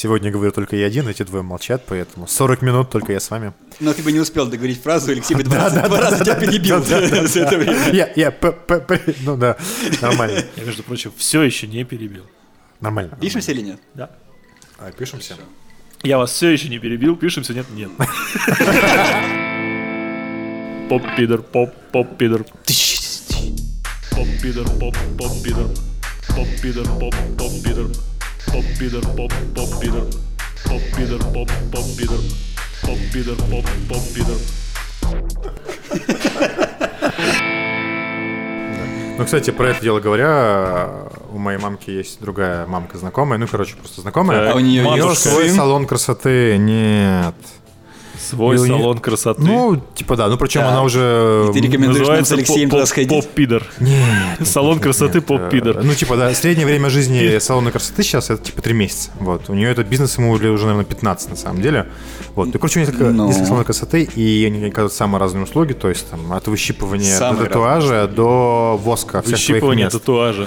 Сегодня говорю только я один, эти двое молчат, поэтому 40 минут только я с вами. Но ты бы не успел договорить фразу, Алексей бы два раза тебя перебил за это время. Я, я, ну да, нормально. Я, между прочим, все еще не перебил. Нормально. Пишемся или нет? Да. А, пишемся. Я вас все еще не перебил, пишемся, нет, нет. Поп-пидор, поп-поп-пидор. Поп-пидор, поп-поп-пидор. Поп-пидор, поп-поп-пидор. Поп-пидор, поп-поп-пидор. Поп-пидор, поп-поп-пидор. Поп-пидор, поп-поп-пидор. Ну, кстати, про это дело говоря, у моей мамки есть другая мамка знакомая, ну, короче, просто знакомая. А у нее нее есть свой салон красоты, нет. Свой И салон неё- красоты. Ну, типа да, ну причем Да. она уже... И ты рекомендуешь нам с Алексеем поп- туда сходить? поп-пидор. Нет. Салон красоты поп-пидор. Э, Ну, типа, да, среднее время жизни салона красоты сейчас это типа 3 месяца. Вот. У нее этот бизнес ему уже, наверное, 15 на самом деле. Вот. И, короче, у нее несколько, Ну. несколько салонов красоты, и они оказывают самые разные услуги, то есть там от выщипывания до татуажа до воска всех Выщипывание татуажа.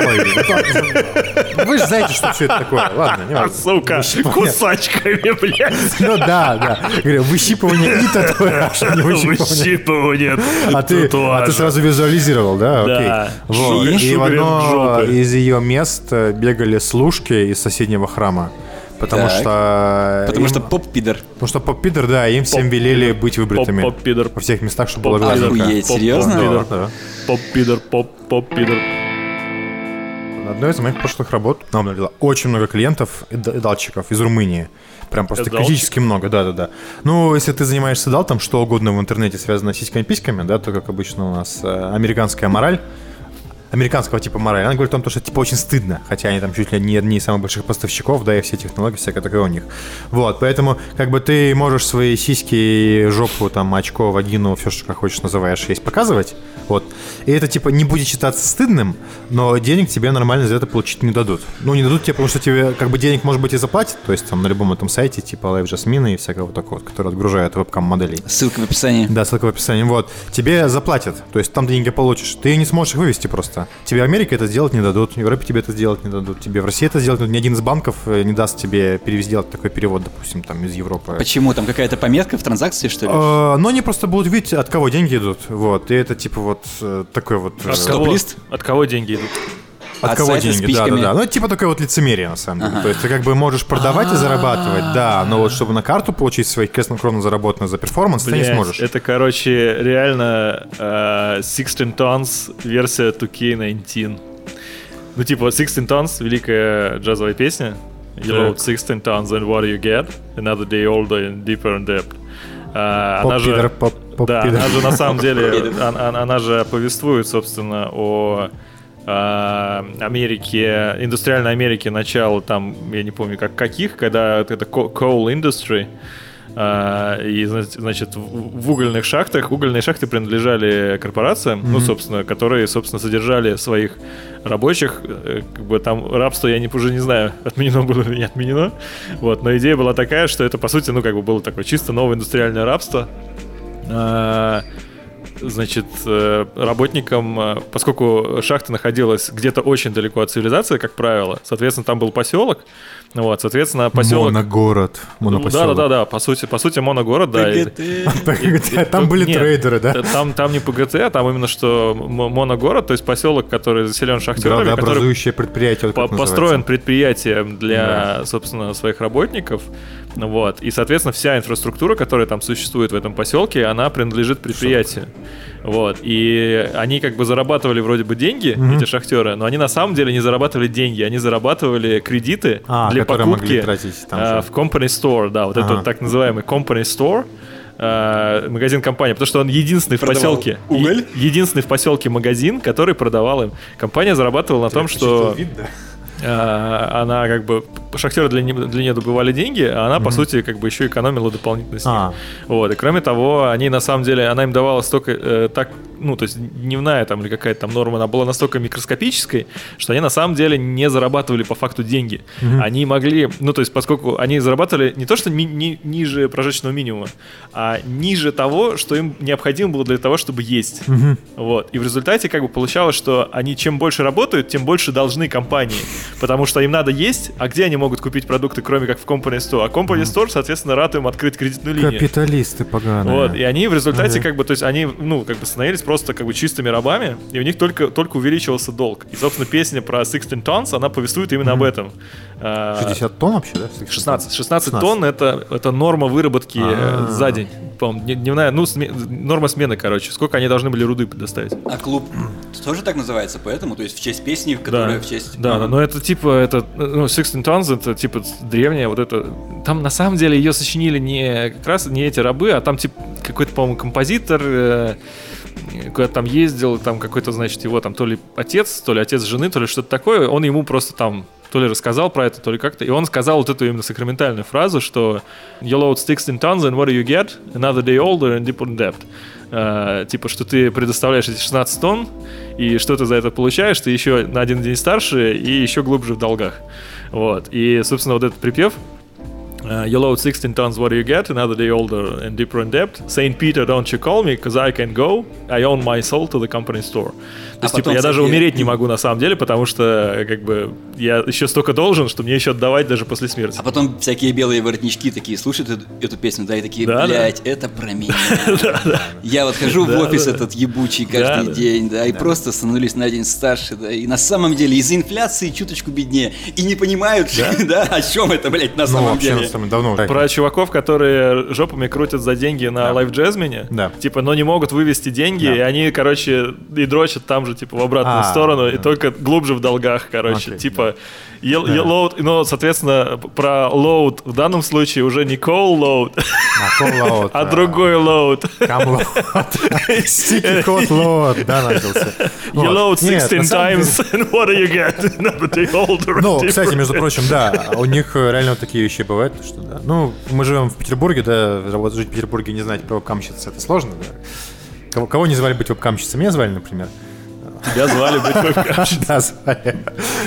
Ой, ну так, Вы же знаете, что все это такое. Ладно, не важно. Сука, кусачками, блядь. Ну да, да. Говорю, выщипывание и татуаж, а не выщипывание. А ты, а татуажа. ты сразу визуализировал, да? Да. Вот. И в одно из ее мест э, бегали служки из соседнего храма. Потому Так. что... Потому им- что поп-пидор. Потому что поп-пидор, да, им всем велели быть выбритыми. Поп-поп-пидор. Во всех местах, чтобы было Поп-пидор. гладенько. Охуеть, Поп- серьезно? поп-пидор. Да. Поп-пидор, поп-поп-пидор. На одной из моих прошлых работ нам налило очень много клиентов и датчиков из Румынии. Прям просто Эдалчик? критически много, да-да-да. Ну, если ты занимаешься далтом, что угодно в интернете связано с сиськами-письками, да, то, как обычно у нас э, американская мораль, американского типа мораль, она говорит о том, что типа очень стыдно, хотя они там чуть ли не одни из самых больших поставщиков, да, и все технологии всякое такое у них. Вот, поэтому как бы ты можешь свои сиськи, жопу, там, очко, вагину, все, что как хочешь называешь, есть показывать, вот. И это типа не будет считаться стыдным, но денег тебе нормально за это получить не дадут. Ну, не дадут тебе, потому что тебе как бы денег, может быть, и заплатят, то есть там на любом этом сайте, типа Live Jasmine и всякого такого, который отгружает вебкам-моделей. Ссылка в описании. Да, ссылка в описании. Вот. Тебе заплатят. То есть там деньги получишь. Ты не сможешь их вывести просто. Тебе в Америке это сделать не дадут. В Европе тебе это сделать не дадут. Тебе в России это сделать не дадут. Ни один из банков э, не даст тебе перевести сделать такой перевод, допустим, там из Европы. Почему? Там какая-то пометка в транзакции, что ли? Э, Но они просто будут видеть, от кого деньги идут. Вот. И это типа вот э, такой вот... э, От кого, Стоп-лист? от кого деньги идут? От От кого сайта с деньги? Да, да, письками? да. Ну, это типа такое вот лицемерие, на самом деле. То есть ты как бы можешь продавать и зарабатывать, да, но вот чтобы на карту получить свои кровно заработанные за перформанс, ты не сможешь. Это, короче, реально э, 16 Tons версия 2K19. Ну, типа, 16 Tons, великая джазовая песня. You load 16 tons, and what do you get? Another day older and deeper in depth. А, она же, Поп-пидор, поп- да, она же на самом деле, она, она- она же повествует, собственно, о а, Америке, индустриальной Америке начала там, я не помню, как каких, когда это coal industry, а, и, зна- значит, в угольных шахтах, угольные шахты принадлежали корпорациям, ну, собственно, которые, собственно, содержали своих рабочих, э, как бы там рабство, я не, уже не знаю, отменено было или не отменено, вот, но идея была такая, что это, по сути, ну, как бы было такое чисто новое индустриальное рабство, значит, э, работникам, э, поскольку шахта находилась где-то очень далеко от цивилизации, как правило, соответственно, там был поселок, вот, соответственно, поселок... Моногород. Да, Монопоселок. да, да, да, по сути, по сути, моногород, да. ПГТ. Там были трейдеры, да? Там, там не ПГТ, а там именно что моногород, то есть поселок, который заселен шахтерами, который предприятие. построен называется. предприятием для, собственно, своих работников. Вот. И, соответственно, вся инфраструктура, которая там существует в этом поселке, она принадлежит предприятию. Вот. И они как бы зарабатывали вроде бы деньги, эти шахтеры, но они на самом деле не зарабатывали деньги, они зарабатывали кредиты А, для покупки тратить там а, в company store, да, вот это Ага. вот так называемый company store, а, магазин компании, потому что он единственный в Продавал поселке, уголь? е- единственный в поселке магазин, который продавал им. Компания зарабатывала на том, что а, она как бы шахтеры для, не- для нее добывали деньги, а она, по сути, как бы еще экономила дополнительно с них. А. Вот, и кроме того, они на самом деле, она им давала столько, э, так, ну, то есть дневная там или какая-то там норма, она была настолько микроскопической, что они на самом деле не зарабатывали по факту деньги. Они могли, ну, то есть поскольку они зарабатывали не то, что ми- ни- ниже прожиточного минимума, а ниже того, что им необходимо было для того, чтобы есть. Вот. И в результате как бы получалось, что они чем больше работают, тем больше должны компании. Потому что им надо есть, а где они могут купить продукты, кроме как в Company Store? А Company Store, соответственно, рад им открыть кредитную линию. Капиталисты поганые. Вот, и они в результате, Ага. как бы, то есть они, ну, как бы становились просто как бы чистыми рабами, и у них только, только увеличивался долг. И, собственно, песня про 16 tons, она повествует именно об этом. А, 60 тонн вообще, да? 16. 16 тонн это, это норма выработки э, А. за день. По-моему, дне- дневная, ну, сме- норма смены, короче. Сколько они должны были руды предоставить. А клуб тоже так называется, поэтому, то есть в честь песни, которая Да, в честь... да, да, но это типа, это, ну, 16 Tons, это типа древняя вот это, там на самом деле ее сочинили не как раз не эти рабы, а там типа какой-то, по-моему, композитор, э, куда там ездил, там какой-то, значит, его там то ли отец, то ли отец жены, то ли что-то такое, он ему просто там то ли рассказал про это, то ли как-то, и он сказал вот эту именно сакраментальную фразу, что you load 16 tons and what do you get? Another day older and deeper in debt. Э, типа, что ты предоставляешь эти 16 тонн, и что ты за это получаешь, ты еще на один день старше и еще глубже в долгах. Вот. И, собственно, вот этот припев Uh, you load 16 tons, what do you get? Another day older and deeper in debt. Saint Peter, don't you call me, cause I can go. I own my soul to the company store. То есть, типа, я даже умереть не могу на самом деле, потому что, как бы, я еще столько должен, что мне еще отдавать даже после смерти. А потом всякие белые воротнички такие слушают эту, эту песню, да, и такие, Да, да. блядь, это про меня. Я вот хожу в Да, офис да. этот ебучий Да, каждый да. день, да, и просто становлюсь на день старше, да, и на самом деле из-за инфляции чуточку беднее, и не понимают, да, о чем это, блядь, на Ну, самом деле. Деле, давно. Про чуваков, которые жопами крутят за деньги на лайф джазмине, Да. типа, но не могут вывести деньги, Да. и они, короче, и дрочат там же, типа, в обратную А, сторону, и да. только глубже в долгах, короче, Окей, типа, е- е- load, ну, соответственно, про load в данном случае уже не call load, А, call load, а другой load. Come load. Sticky hot load, да, начался. You load Нет, 16 на самом деле- times, and what do you get? Ну, Tипа. кстати, между прочим, да, у них э, реально вот такие вещи бывают, что да. Ну, мы живем в Петербурге, да, вот жить в Петербурге и не знать про вебкамщиц, это сложно, да. Кого, кого не звали быть вебкамщицей? Меня звали, например. Тебя звали быть. Да, звали.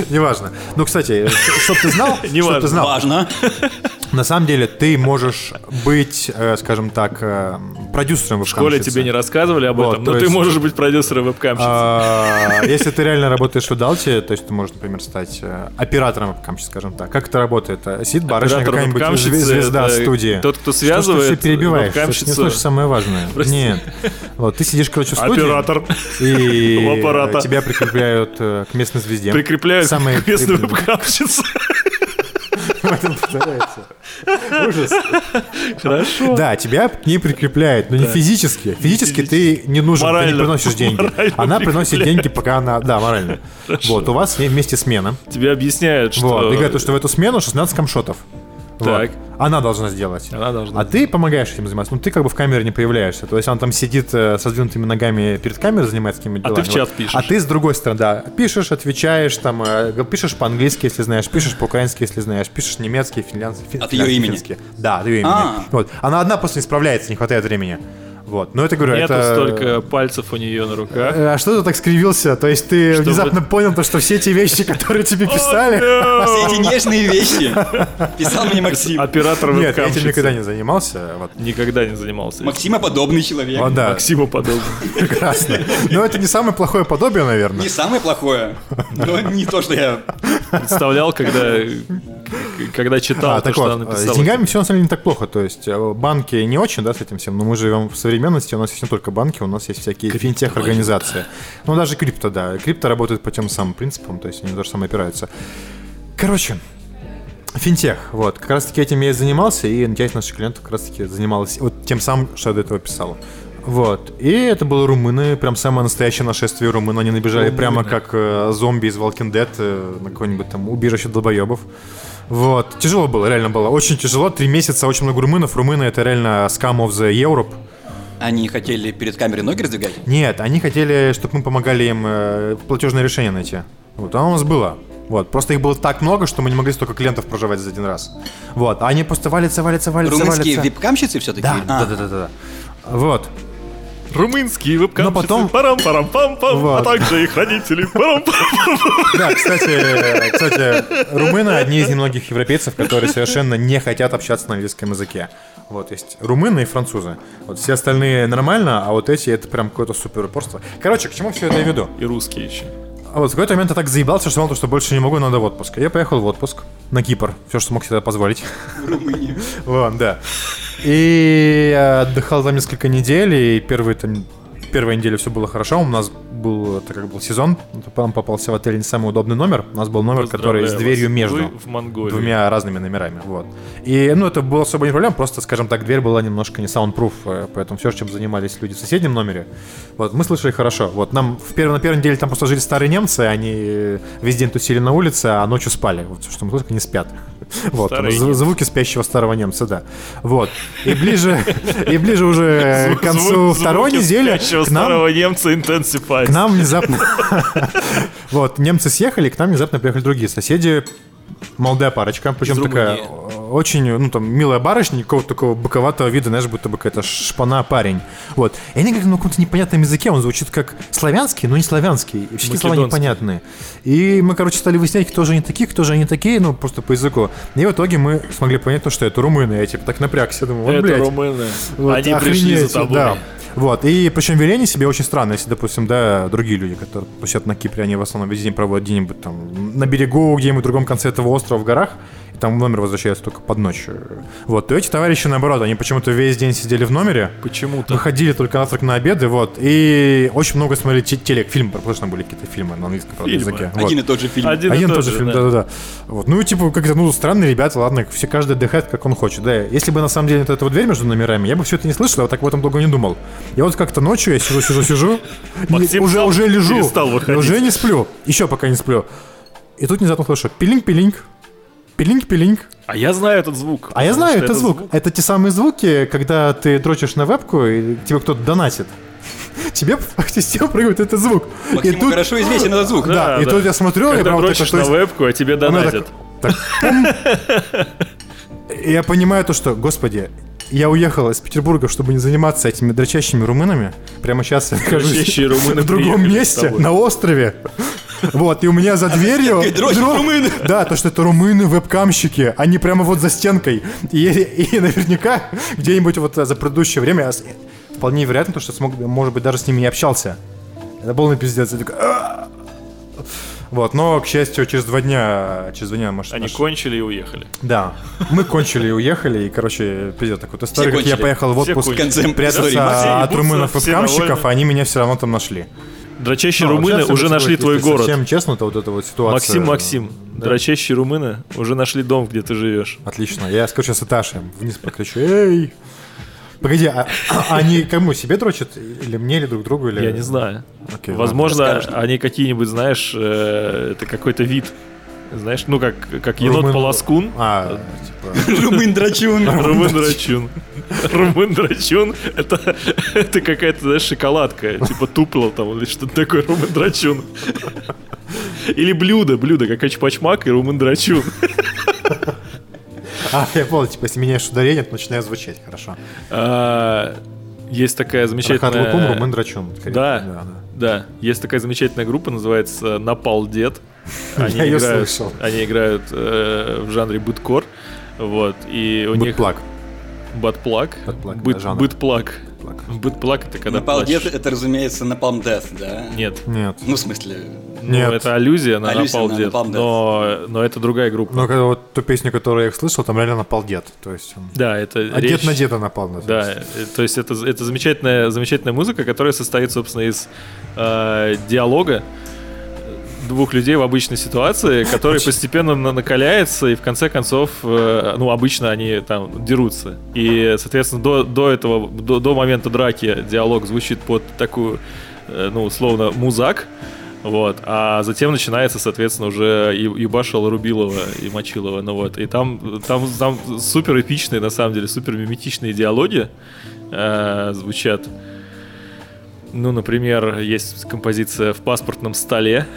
Неважно. Ну, кстати, чтоб ты знал, Неважно. ты знал, Важно. на самом деле ты можешь быть, э, скажем так, э, продюсером В школе тебе не рассказывали об Вот, этом, то но ты можешь быть продюсером вебкамщицы. А, Если ты реально работаешь в Далте, то есть ты можешь, например, стать э, оператором вебкамщицы, скажем так. Как это работает? Сидит барышня какая-нибудь звезда студии. тот, кто Что ж ты связывает перебиваешь? Слушай. Не слышишь самое важное. Нет. Вот, ты сидишь, короче, в студии. Оператор. И У аппарата. тебя прикрепляют э, к местной звезде. Прикрепляют Самые к местной вебкамщице. В этом повторяется. Ужас. Хорошо. Да, тебя к ней прикрепляют, но не физически. Физически ты не нужен, ты не приносишь деньги. Она приносит деньги, пока она... Да, морально. Вот, у вас вместе смена. Тебе объясняют, что... Вот, и говорят, что в эту смену 16 камшотов. Вот. Так. Она должна сделать. Она должна А ты помогаешь этим заниматься. Ну, ты как бы в камере не появляешься. То есть он там сидит э, со сдвинутыми ногами перед камерой, занимается какими-то А ты делами. в чат Вот. пишешь. А ты с другой стороны, да, пишешь, отвечаешь, там, э, пишешь по-английски, если знаешь, пишешь по-украински, если знаешь, пишешь немецкий, финляндский, фин- От финляндский, имени? финский. Да, от ее имени. А. Вот. Она одна просто не справляется, не хватает времени. Вот. Но это, говорю, Нету это... столько пальцев у нее на руках. Э, А что ты так скривился? То есть ты Чтобы- внезапно понял, то, что все те вещи, которые тебе писали... Все эти нежные вещи писал мне Максим. Оператор Нет, я этим никогда не занимался. Вот. Никогда не занимался. Максима подобный человек. О, да, Максиму подобный. прекрасно. Но это не самое плохое подобие, наверное. Не самое плохое, но не то, что я... Представлял, когда, когда читал А, то, так что вот, она с написала. деньгами все на самом деле не так плохо. То есть э, банки не очень, да, с этим всем, но мы живем в современности, у нас есть не только банки, у нас есть всякие финтех-организации. Ну, даже крипто, да. Крипто работает по тем самым принципам, то есть они тоже самое опираются. Короче, финтех, вот, как раз таки этим я и занимался, и часть наших клиентов как раз таки занималась вот тем самым, что я до этого писал. Вот. И это было румыны, прям самое настоящее нашествие румын. Они набежали прямо как э, зомби из Walking Dead э, на какое-нибудь там убежище долбоебов. Вот. Тяжело было, реально было. Очень тяжело. Три месяца, очень много румынов. Румыны это реально scam of the Europe. Они хотели перед камерой ноги раздвигать? Нет, они хотели, чтобы мы помогали им э, платежное решение найти. Вот, оно у нас было. Вот. Просто их было так много, что мы не могли столько клиентов проживать за один раз. Вот. А они просто валятся, валятся, валятся, Румынские валятся. вебкамщицы все-таки? Да, А, да, да, да, да. Вот. Румынские вебкамщицы. Но потом- парам парам пам пам Вот. а также их родители. парам Да, кстати, кстати, румыны одни из немногих европейцев, которые совершенно не хотят общаться на английском языке. Вот есть румыны и французы. Вот все остальные нормально, а вот эти это прям какое-то супер упорство. Короче, к чему все это я веду? И русские еще. А вот в какой-то момент я так заебался, что думал, что больше не могу, надо в отпуск. Я поехал в отпуск на Кипр. Все, что мог себе позволить. в Румынию. Вот, да. И я отдыхал там несколько недель, и первые там первая неделя все было хорошо. У нас был, это как был сезон, нам попался в отеле не самый удобный номер. У нас был номер, который с дверью между двумя разными номерами. Вот. И, ну, это было особо не проблема, просто, скажем так, дверь была немножко не soundproof, э, поэтому все, чем занимались люди в соседнем номере, вот, мы слышали хорошо. Вот, нам в перв... на первой неделе там просто жили старые немцы, они весь день тусили на улице, а ночью спали. Вот, что мы слышали, они спят. Вот, звуки спящего старого немца, да. Вот. И ближе, и ближе уже к концу второй недели к нам старого немца к нам внезапно... Вот, немцы съехали, к нам внезапно приехали другие соседи. Молодая парочка, причем такая очень, ну там, милая барышня, какого-то такого боковатого вида, знаешь, будто бы какая-то шпана парень. Вот. И они говорят на каком-то непонятном языке, он звучит как славянский, но не славянский. И все слова непонятные. И мы, короче, стали выяснять, кто же они такие, кто же они такие, ну, просто по языку. И в итоге мы смогли понять то, что это румыны. Я типа так напрягся, думаю, вот, Это блядь. румыны. Вот, Они пришли за тобой. Да. Вот, и причем вели они себя очень странно, если, допустим, да, другие люди, которые тусят на Кипре, они в основном весь день проводят где-нибудь там на берегу, где-нибудь в другом конце этого острова в горах, и там в номер возвращаются только под ночь. Вот, то эти товарищи, наоборот, они почему-то весь день сидели в номере, Почему-то. выходили только на завтрак, на обеды, вот, и очень много смотрели те- телек, фильм, точно были какие-то фильмы на английском правда, Фильмы. языке. Вот. Один и тот же фильм. Один, Один и тот же же, фильм, да. да-да-да. Вот. Ну, типа, как-то, ну, странные ребята, ладно, все каждый отдыхает, как он хочет, да. Если бы на самом деле вот эта вот дверь между номерами, я бы все это не слышал, я вот так в этом долго не думал. И вот как-то ночью я сижу, сижу, сижу, уже, уже лежу, уже не сплю, еще пока не сплю. И тут внезапно слышу пилинг-пилинг, пилинг-пилинг. А я знаю этот звук. А я знаю, что это звук. Это те самые звуки, когда ты дрочишь на вебку, и тебе кто-то донатит. Тебе в систему прыгает этот звук. И тут- хорошо известен этот звук. Да, и тут я смотрю, я Когда прям вот на вебку, а тебе Она донатят. так- я понимаю то, что, господи, я уехал из Петербурга, чтобы не заниматься этими дрочащими румынами. Прямо сейчас я нахожусь в другом месте, на острове. Вот, и у меня за дверью... румыны. Да, то, что это румыны, вебкамщики. Они прямо вот за стенкой. И, и наверняка где-нибудь вот за предыдущее время вполне вероятно, то, что смог, может быть, даже с ними не общался. Это на пиздец. Я такой, «А!» Вот, но, к счастью, через два дня, через два дня маш- Они наш- кончили и уехали. Да, мы кончили и уехали, и, короче, пиздец, так вот история, как я поехал в отпуск прятаться от румынов вебкамщиков, довольны. а они меня все равно там нашли. Дрочащие Ну, румыны уже нашли твой если город. Совсем честно, то вот эта вот ситуация... Максим, Максим, Да. дрочащие румыны уже нашли дом, где ты живешь. Отлично, я скажу сейчас Эташе, вниз прокричу, эй! Погоди, а, а они кому, себе дрочат? Или мне, или друг другу? Или... Я не знаю. Окей, Возможно, они какие-нибудь, знаешь, э, это какой-то вид. Знаешь, ну как, как енот-полоскун. А, типа... Румын драчун. Румын-драчун. Румын-драчун — это, это какая-то, знаешь, шоколадка. Типа тупло там или что-то такое. Румын-драчун. Или блюдо, блюдо, как ачпачмак и румын-драчун. А, я понял, типа, если меняешь ударение, то начинает звучать хорошо. А, Есть такая Рахат замечательная... Румын Драчун. скорее. Да, да. Есть такая замечательная группа, называется Напал Дед. Они Я играют, слышал. они играют э, в жанре быткор. Вот, и у них Бутплак. батплак. Батплак, Быт, да, жанр. бытплак. Плак. Бытплак это когда Напал плачешь. дед, это, разумеется, Напалм Death, да? Нет. Нет. Ну, в смысле, Ну, Нет. это аллюзия на Аллюзия Напал на. Napalm Death. Но, но это другая группа. Но когда вот ту песню, которую я слышал, там реально напал дед. То есть он... да, это А речь- дед на деда напал. Да, называется. э, то есть это, это замечательная, замечательная музыка, которая состоит, собственно, из э, диалога двух людей в обычной ситуации, который постепенно на- накаляется, и в конце концов, э, ну, обычно они там дерутся. И, соответственно, до, до этого, до, до момента драки диалог звучит под такую, э, ну, условно, музак, вот, а затем начинается, соответственно, уже и Ебашева, Рубилова и Мочилова, ну вот, и там, там, там супер эпичные, на самом деле, супер миметичные диалоги э, звучат. Ну, например, есть композиция «В паспортном столе»,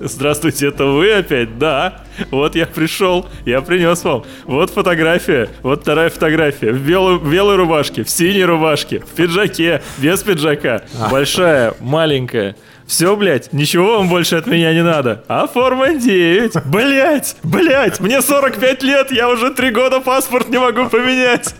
Здравствуйте, это вы опять? Да. Вот я пришел, я принес вам. Вот фотография, вот вторая фотография. В белой, в белой рубашке, в синей рубашке, в пиджаке, без пиджака. Большая, маленькая. Все, блядь, ничего вам больше от меня не надо. А форма 9. Блять, блять, мне 45 лет, я уже 3 года паспорт не могу поменять.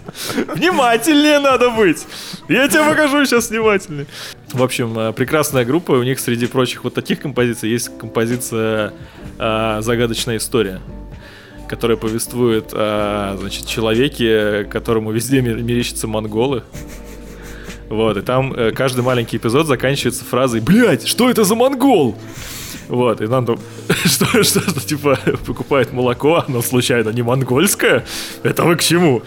Внимательнее надо быть. Я тебе покажу сейчас внимательнее. В общем, э, прекрасная группа. У них среди прочих вот таких композиций есть композиция э, «Загадочная история» которая повествует о значит, человеке, которому везде мерещатся монголы. Вот, и там э, каждый маленький эпизод заканчивается фразой «Блять, что это за монгол?» Вот, и нам там что, что-то типа покупает молоко, оно случайно не монгольское? Это вы к чему?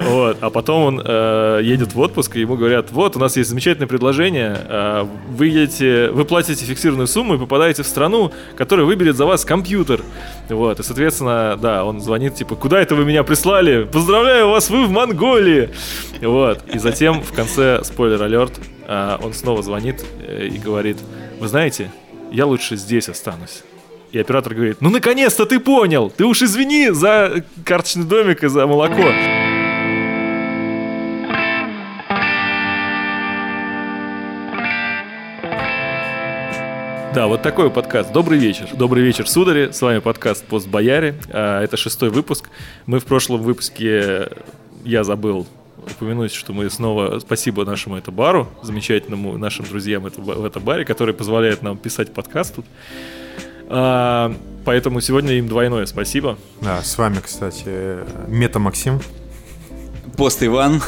Вот, а потом он э, едет в отпуск, и ему говорят, вот, у нас есть замечательное предложение, э, вы едете, вы платите фиксированную сумму и попадаете в страну, которая выберет за вас компьютер. Вот, и, соответственно, да, он звонит, типа, куда это вы меня прислали? Поздравляю вас, вы в Монголии! Вот, и затем в конце, спойлер-алерт, э, он снова звонит э, и говорит, вы знаете, я лучше здесь останусь. И оператор говорит, ну наконец-то ты понял, ты уж извини за карточный домик и за молоко. Да, вот такой подкаст. Добрый вечер. Добрый вечер, судари. С вами подкаст «Пост Бояре». А, это шестой выпуск. Мы в прошлом выпуске, я забыл упомянуть, что мы снова спасибо нашему это бару, замечательному нашим друзьям это, в этом баре, который позволяет нам писать подкаст тут. А, поэтому сегодня им двойное спасибо. Да, с вами, кстати, Мета Максим. Пост Иван.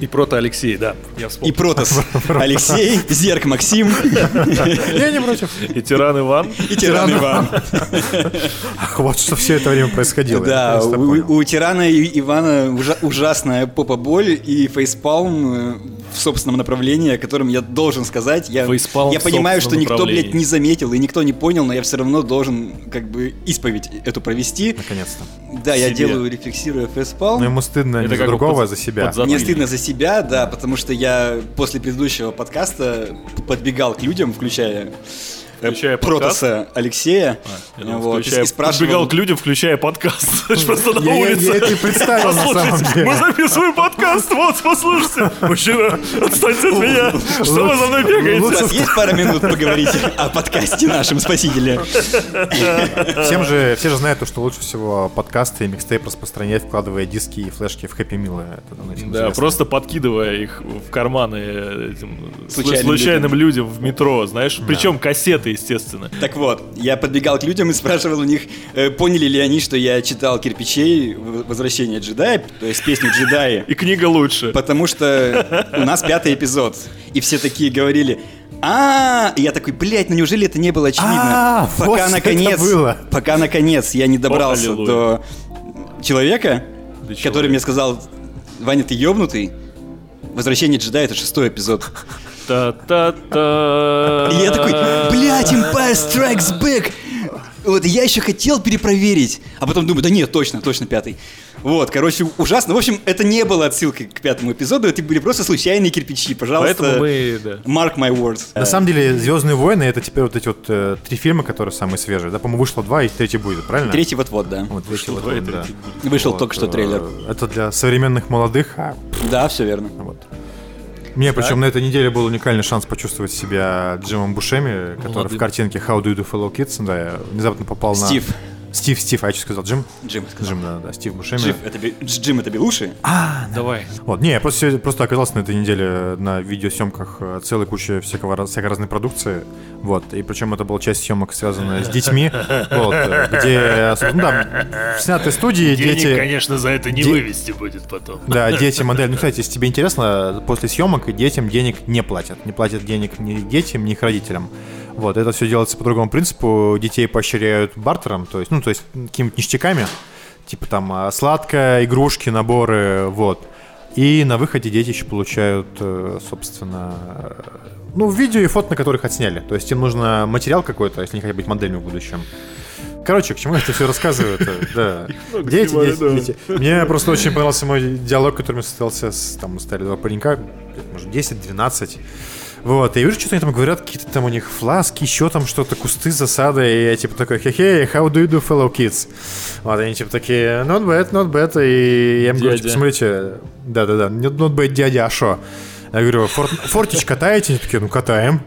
И Прото Алексей, да, я вспомнил. И Протос Алексей, Зерк Максим. Я не против. И Тиран Иван. И Тиран Иван. Ах, вот что все это время происходило. Да, у Тирана Ивана ужасная попа-боль и фейспалм э, в собственном направлении, о котором я должен сказать. Я, я понимаю, что никто, блядь, не заметил и никто не понял, но я все равно должен как бы исповедь эту провести. Наконец-то. Да, я делаю, рефлексируя фейспалм. Но ему стыдно не за другого, а за себя. Мне стыдно за себя, да, потому что я после предыдущего подкаста подбегал к людям, включая включая Протоса Алексея. А, вот, включая, и спрашивал... Подбегал к людям, включая подкаст. Просто на улице. Я, это представил на самом деле. Мы записываем подкаст, вот, послушайте. Мужчина, отстаньте от меня. Что вы за мной бегаете? У вас есть пара минут поговорить о подкасте нашем спасителе? Всем же, все же знают, что лучше всего подкасты и микстейп распространять, вкладывая диски и флешки в хэппи милы. Да, просто подкидывая их в карманы этим случайным людям в метро, знаешь. Причем кассеты естественно. Так вот, я подбегал к людям и спрашивал у них, э, поняли ли они, что я читал «Кирпичей. Возвращение джедая», то есть песню «Джедаи». И книга лучше. Потому что у нас пятый эпизод. И все такие говорили, а, я такой, блядь, ну неужели это не было очевидно? А, пока наконец, пока наконец я не добрался до человека, который мне сказал, Ваня, ты ёбнутый? Возвращение джедая это шестой эпизод. Та-та-та. И я такой, блядь, Empire Strikes Back. Вот, я еще хотел перепроверить, а потом думаю, да нет, точно, точно пятый. Вот, короче, ужасно. В общем, это не было отсылкой к пятому эпизоду, это были просто случайные кирпичи, пожалуйста. Поэтому мы, да. Mark my words. На самом деле, Звездные войны это теперь вот эти вот э, три фильма, которые самые свежие. Да, по-моему, вышло два, и третий будет, правильно? Третий вот-вот, да. Вот, третий вот-вот, да. Вышел вот, только что трейлер. Э, это для современных молодых. А... Да, все верно. Вот. Мне так. причем на этой неделе был уникальный шанс почувствовать себя Джимом Бушеми, который Молодым. в картинке How Do You Do Fellow Kids, да, я внезапно попал Стив. на... Стив, Стив, а я что сказал? Джим? Джим сказал. Джим, да, да, Стив Бушеми. Джим, это, Джим, это Белуши? А, давай. Вот, не, я просто, просто оказался на этой неделе на видеосъемках э, целой кучи всякого, всякой разной продукции, вот, и причем это была часть съемок, связанная с детьми, вот, где, ну да, в снятой студии Денег, дети... конечно, за это не де... вывести будет потом. Да, дети, модель, ну, кстати, если тебе интересно, после съемок детям денег не платят, не платят денег ни детям, ни их родителям. Вот, это все делается по другому принципу. Детей поощряют бартером, то есть, ну, то есть какими-то ништяками, типа там а, сладкое, игрушки, наборы, вот. И на выходе дети еще получают, э, собственно, э, ну, видео и фото, на которых отсняли. То есть им нужно материал какой-то, если они хотят быть моделями в будущем. Короче, к чему я это все рассказываю? Да. Дети, дети, дети. Мне просто очень понравился мой диалог, который состоялся с, там, стали два паренька, может, 10-12. Вот, и я вижу, что они там говорят, какие-то там у них фласки, еще там что-то, кусты, засады, и я типа такой, хе-хе, how do you do, fellow kids? Вот, они типа такие, not bad, not bad, и я им говорю, типа, смотрите, да-да-да, not bad, дядя, а шо? Я говорю, форт, фортич катаете? Они такие, ну катаем.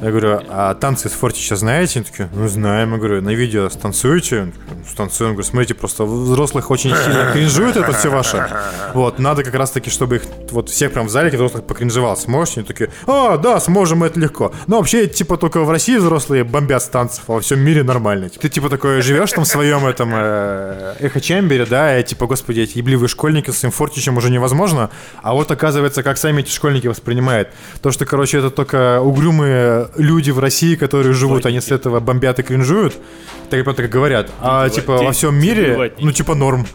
Я говорю, а танцы из Фортича знаете? Они такие, ну знаем. Я говорю, на видео станцуете? «Ну, станцуем. Я говорю, смотрите, просто взрослых очень сильно кринжует это все ваше. Вот, надо как раз таки, чтобы их вот всех прям в зале взрослых покринжевал. Сможете? Они такие, а, да, сможем, это легко. Но вообще, типа, только в России взрослые бомбят с танцев, а во всем мире нормально. Ты, типа, такой живешь там в своем этом э, эхо-чембере, да, и типа, господи, эти ебливые школьники с Фортичем уже невозможно. А вот оказывается, как сами эти школьники воспринимают. То, что, короче, это только угрюмые люди в России, которые живут, они с этого бомбят и кринжуют, так, так говорят. А типа во всем мире, ну типа норм.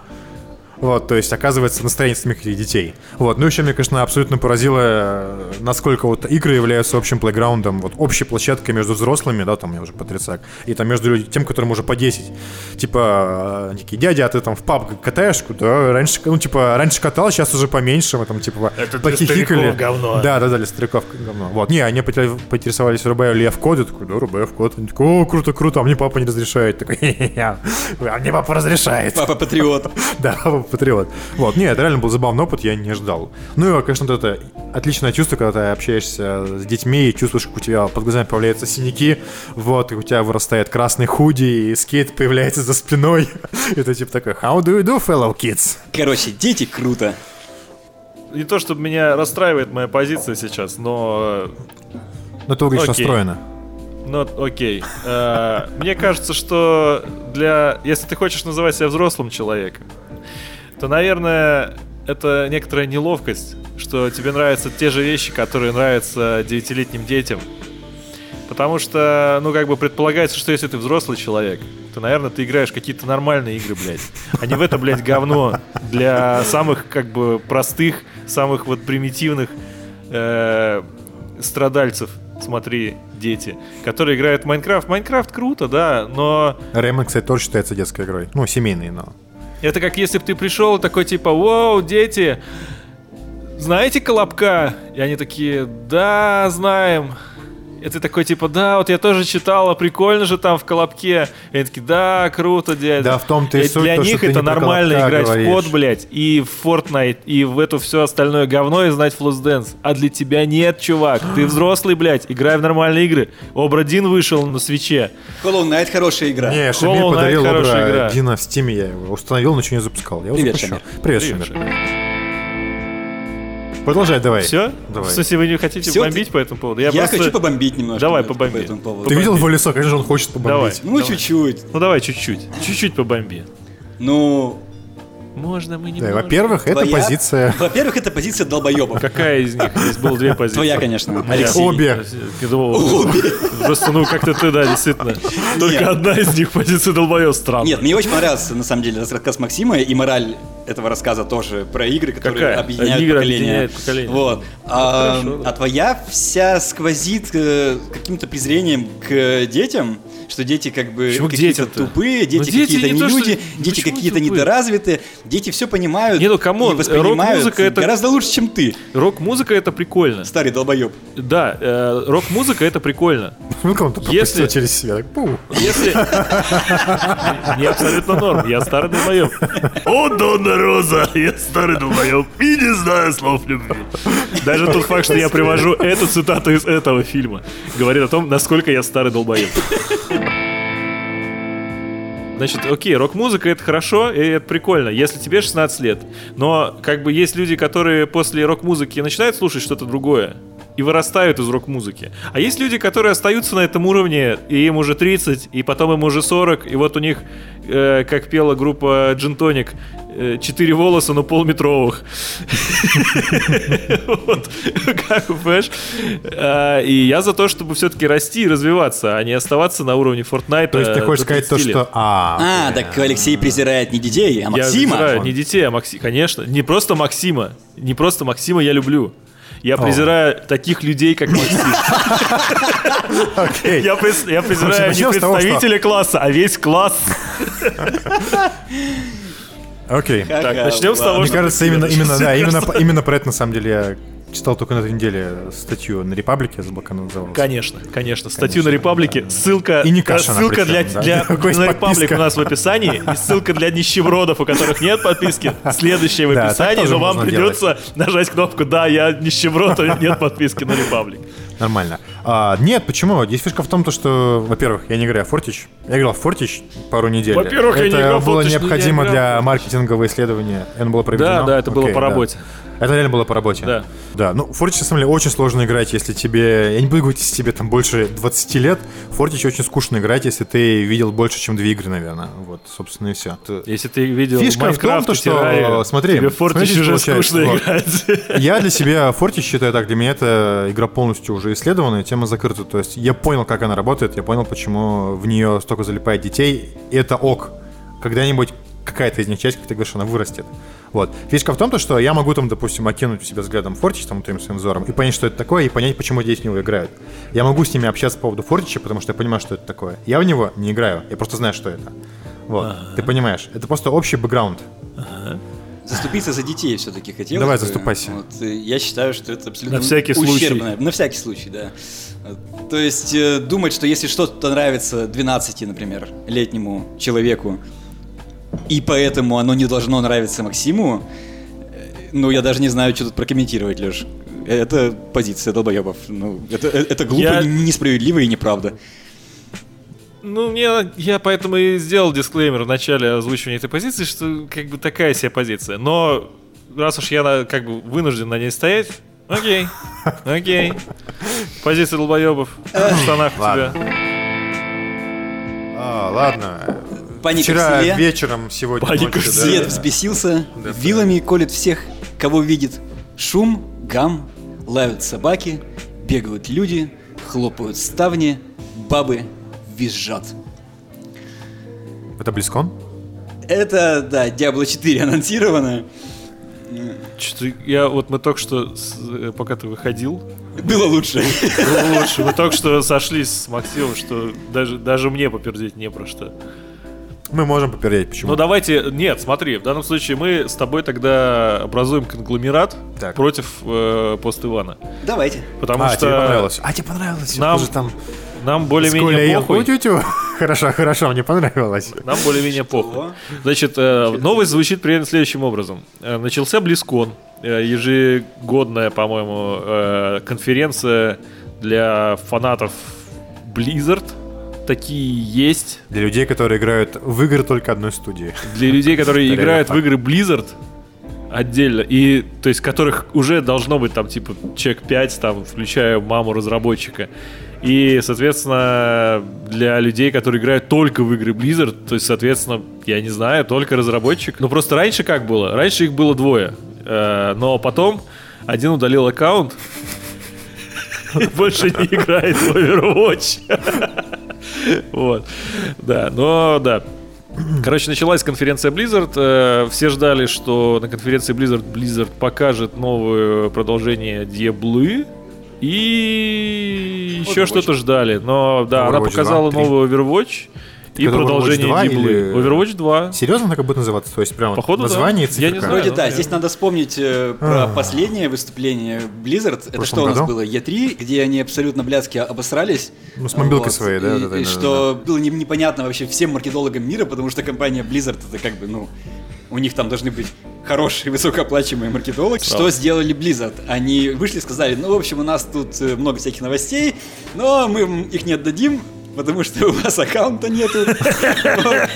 Вот, то есть, оказывается, настроение самих детей. Вот, ну еще меня, конечно, абсолютно поразило, э, насколько вот игры являются общим плейграундом, вот общей площадкой между взрослыми, да, там я уже по 30, и там между людьми, тем, которым уже по 10. Типа, э, такие, дядя, а ты там в паб катаешь? Да, раньше, ну, типа, раньше катал, сейчас уже поменьше, мы там, типа, Это похихикали. говно. Да, да, да, для стариков говно. Вот, не, они поинтересовались, рубаю ли я в коде, такой, да, рубаю в код. Они такой, о, круто, круто, а мне папа не разрешает. Такой, а мне папа разрешает. Папа патриот. Да, папа патриот. Вот, нет, это реально был забавный опыт, я не ждал. Ну и, конечно, вот это отличное чувство, когда ты общаешься с детьми и чувствуешь, как у тебя под глазами появляются синяки, вот, и у тебя вырастает красный худи, и скейт появляется за спиной. Это типа такой, how do you do, fellow kids? Короче, дети круто. Не то, чтобы меня расстраивает моя позиция сейчас, но... Но ты выглядишь расстроена. Ну, окей. Э, мне кажется, что для... Если ты хочешь называть себя взрослым человеком, то, наверное, это некоторая неловкость, что тебе нравятся те же вещи, которые нравятся девятилетним детям. Потому что, ну, как бы предполагается, что если ты взрослый человек, то, наверное, ты играешь какие-то нормальные игры, блядь. А не в это, блядь, говно для самых, как бы, простых, самых вот примитивных э, страдальцев. Смотри, дети, которые играют в Майнкрафт. Майнкрафт круто, да, но... Реймон, кстати, тоже считается детской игрой. Ну, семейной, но... Это как если бы ты пришел такой типа, вау, дети, знаете Колобка? И они такие, да, знаем. И ты такой, типа, да, вот я тоже читала, прикольно же там в Колобке. И они такие, да, круто, дядя. Да, в том-то и, и суть, Для то, них это нормально играть говоришь. в код, блядь, и в Fortnite, и в это все остальное говно, и знать Floss Dance. А для тебя нет, чувак. Ты взрослый, блядь, играй в нормальные игры. Обра Дин вышел на свече. Hollow Knight хорошая игра. Не, Шамиль подарил Обра Дина в Стиме, я его установил, но ничего не запускал. Я Привет, Шамиль. Привет, Привет Шамиль. Продолжай, давай. Все? Давай. В смысле, вы не хотите Все? бомбить по этому поводу? Я, я просто... хочу побомбить немножко. Давай, побомби. По этому поводу. Ты видел его лицо? Конечно, он хочет побомбить. Давай. Ну, чуть-чуть. Ну, давай чуть-чуть. Чуть-чуть побомби. Ну, можно мы не да, Во-первых, это позиция... Во-первых, это позиция долбоебов. Какая из них? Здесь было две позиции. Твоя, конечно. Алексей. Обе. Обе. Просто, ну, как-то ты, да, действительно. Только одна из них позиция долбоеб странно. Нет, мне очень понравился, на самом деле, рассказ Максима и мораль этого рассказа тоже про игры, которые Какая? объединяют Игры поколения. Объединяет поколение. Вот. А, Хорошо, а твоя вся сквозит э, каким-то презрением к детям, что дети как бы какие-то тупые, дети, дети какие-то не, не люди, что... дети какие-то недоразвитые, дети все понимают не, ну, кому? воспринимают это... гораздо лучше, чем ты. Рок-музыка это прикольно. Старый долбоеб. Да, э, рок-музыка это прикольно. Ну, кому-то если... через себя. Если... Не абсолютно норм, я старый долбоеб. О, Донна Роза, я старый долбоеб и не знаю слов любви. Даже тот факт, что я привожу эту цитату из этого фильма, говорит о том, насколько я старый долбоеб. Значит, окей, рок-музыка это хорошо, и это прикольно, если тебе 16 лет. Но как бы есть люди, которые после рок-музыки начинают слушать что-то другое и вырастают из рок-музыки. А есть люди, которые остаются на этом уровне, и им уже 30, и потом им уже 40, и вот у них, э, как пела группа Джинтоник, э, 4 волоса, но полметровых. Вот, как понимаешь? А, и я за то, чтобы все-таки расти и развиваться, а не оставаться на уровне Fortnite. То есть ты хочешь сказать то, что... А, а так Алексей презирает не детей, а Максима. Я не детей, а Максима, конечно. Не просто Максима. Не просто Максима я люблю. Я презираю таких людей, как Максим. Я презираю не представителя класса, а весь класс. Окей. Так, начнем с того, Мне кажется, именно, именно, да, именно, именно про это на самом деле я читал только на этой неделе статью на Репаблике, забыл, как она называлась. Конечно, конечно. Статью конечно, на Репаблике. Да. Ссылка, и не каша ссылка для, да. для на Репаблик у нас в описании. И ссылка для нищебродов, у которых нет подписки, следующая в описании. Но вам придется нажать кнопку «Да, я нищеброд, а нет подписки на Репаблик». Нормально. А, нет, почему? Есть фишка в том, то, что, во-первых, я не играю в Фортич. Я играл в Фортич пару недель. Во-первых, я не играл в было необходимо для маркетингового исследования. Это было проведено. Да, да, это было по работе. Это реально было по работе. Да. Да, ну, Фортич, на самом деле, очень сложно играть, если тебе... Я не буду говорить, если тебе там больше 20 лет. Фортич очень скучно играть, если ты видел больше, чем две игры, наверное. Вот, собственно, и все. Если ты видел Фишка Майнкрафт, в том, то, что... Террарию, смотри, тебе Фортич уже скучно вот. играть. Я для себя Фортич считаю так, для меня это игра полностью уже исследованная, тема закрыта. То есть я понял, как она работает, я понял, почему в нее столько залипает детей. И это ок. Когда-нибудь какая-то из них часть, как ты говоришь, она вырастет. Вот. Фишка в том, то, что я могу там, допустим, окинуть у себя взглядом Фортич, там, своим своим взором, и понять, что это такое, и понять, почему здесь в него играют. Я могу с ними общаться по поводу Фортича, потому что я понимаю, что это такое. Я в него не играю, я просто знаю, что это. Вот. Ага. Ты понимаешь? Это просто общий бэкграунд. Ага. Заступиться за детей все-таки хотел. Давай, заступайся. Вот, э, я считаю, что это абсолютно На всякий ущербно. случай. На всякий случай, да. То есть э, думать, что если что-то нравится 12, например, летнему человеку, и поэтому оно не должно нравиться Максиму, ну, я даже не знаю, что тут прокомментировать, Леш. Это позиция долбоебов. Ну, это, это глупо, я... несправедливо и неправда. Ну, мне, я поэтому и сделал дисклеймер в начале озвучивания этой позиции, что как бы такая себе позиция. Но раз уж я как бы вынужден на ней стоять, окей, окей. Позиция долбоебов в штанах у тебя. А, ладно. Паника Вчера в селе. вечером, сегодня Паника ночью, в Свет да. взбесился, да, вилами да. колет всех, кого видит. Шум, гам, лают собаки, бегают люди, хлопают ставни, бабы визжат. Это Близкон? Это, да, Diablo 4 анонсировано. Что-то я вот мы только что, э, пока ты выходил, было лучше. Было лучше. Мы только что сошлись с Максимом, что даже, даже мне попердеть не про что. Мы можем попереть, почему? Ну давайте, нет, смотри, в данном случае мы с тобой тогда образуем конгломерат так. против э, пост Ивана. Давайте. Потому а, что... тебе понравилось. А, тебе понравилось. Нам, там... нам более-менее похуй. Хорошо, хорошо, мне понравилось. Нам более-менее похуй. Значит, э, новость звучит примерно следующим образом. Э, начался Близкон, э, ежегодная, по-моему, э, конференция для фанатов Blizzard – такие есть. Для людей, которые играют в игры только одной студии. Для людей, которые играют в игры Blizzard отдельно, и то есть которых уже должно быть там типа чек 5, там, включая маму разработчика. И, соответственно, для людей, которые играют только в игры Blizzard, то есть, соответственно, я не знаю, только разработчик. Ну, просто раньше как было? Раньше их было двое. Э, но потом один удалил аккаунт, больше не играет в Overwatch. Вот. Да, но да. Короче, началась конференция Blizzard. Э, все ждали, что на конференции Blizzard Blizzard покажет новое продолжение Диаблы. И еще что-то ждали. Но да, Overwatch она показала 2, новый Overwatch. И продолжение Overwatch 2 Диблы. Или... Overwatch 2. Серьезно так будет называться? То есть прям Походу, название да. Я не знаю. Вроде да, здесь надо вспомнить э, про последнее выступление Blizzard. Это что у нас было? E3, где они абсолютно блядски обосрались. Ну, с мобилкой вот. своей, да? И, да, и да, что да. было непонятно вообще всем маркетологам мира, потому что компания Blizzard это как бы, ну, у них там должны быть хорошие, высокооплачиваемые маркетологи. Что сделали Blizzard? Они вышли и сказали, ну, в общем, у нас тут э, много всяких новостей, но мы их не отдадим, потому что у вас аккаунта нету.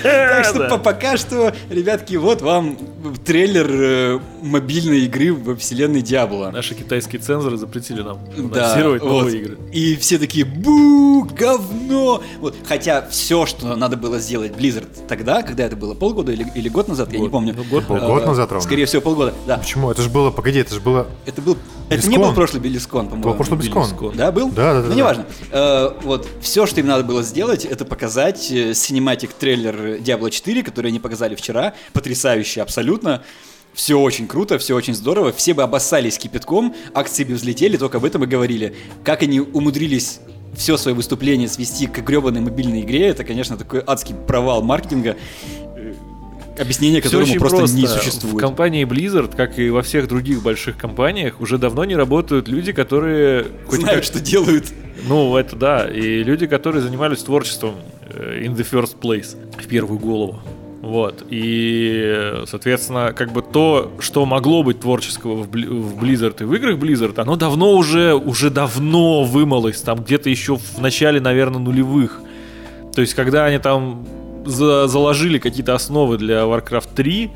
Так что пока что, ребятки, вот вам трейлер э, мобильной игры во вселенной Диабло. Наши китайские цензоры запретили нам анонсировать новые игры. И все такие, бу, говно. Вот, хотя все, что надо было сделать Blizzard тогда, когда это было полгода или, или год назад, я не помню. Ну, год, год назад ровно. Скорее всего, полгода, да. Почему? Это же было, погоди, это же было... Это был это не был прошлый Белискон, по-моему. Был прошлый Белискон. Да, был? Да, да, да. Ну, неважно. Э, вот, все, что им надо было сделать, это показать синематик э, трейлер Diablo 4, который они показали вчера. Потрясающе абсолютно. Все очень круто, все очень здорово. Все бы обоссались кипятком, акции бы взлетели, только об этом и говорили. Как они умудрились все свое выступление свести к гребаной мобильной игре, это, конечно, такой адский провал маркетинга Объяснение, которому просто, просто не существует. В компании Blizzard, как и во всех других больших компаниях, уже давно не работают люди, которые... Знают, как... что делают. Ну, это да. И люди, которые занимались творчеством э, in the first place, в первую голову. Вот. И, соответственно, как бы то, что могло быть творческого в, в Blizzard и в играх Blizzard, оно давно уже, уже давно вымылось, там где-то еще в начале, наверное, нулевых. То есть, когда они там за заложили какие-то основы для Warcraft 3,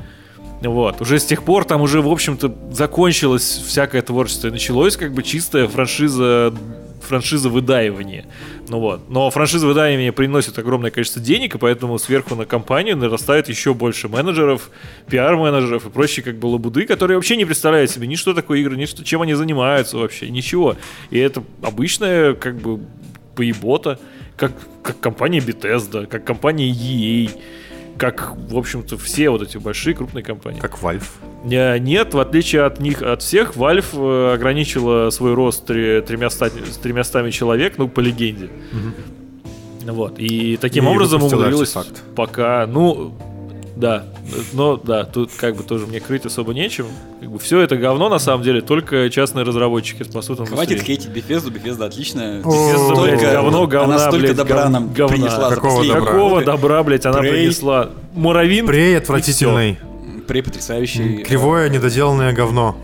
вот. Уже с тех пор там уже, в общем-то, закончилось всякое творчество. И началось как бы чистая франшиза франшиза выдаивания. Ну вот. Но франшиза выдаивания приносит огромное количество денег, и поэтому сверху на компанию нарастает еще больше менеджеров, пиар-менеджеров и прочие как бы лабуды, которые вообще не представляют себе ни что такое игры, ни что, чем они занимаются вообще, ничего. И это обычная как бы поебота, как, как компания Bethesda, как компания EA, как, в общем-то, все вот эти большие крупные компании. Как Valve. Нет, в отличие от них, от всех, Valve э, ограничила свой рост тремястами, тремястами человек, ну, по легенде. Угу. Вот. И таким и образом умудрилась пока, ну, да, но да, тут как бы тоже мне крыть особо нечем. Как бы все это говно на самом деле, только частные разработчики способны. Хватит хейтить Bethesda, Bethesda отличная. Bethesda, блядь, говно, говна, Она столько блядь, добра нам говна. принесла Какого добра? Какого добра, блядь, она Prey. принесла? Муравин? Прей отвратительный. Прей потрясающий. Кривое, недоделанное говно.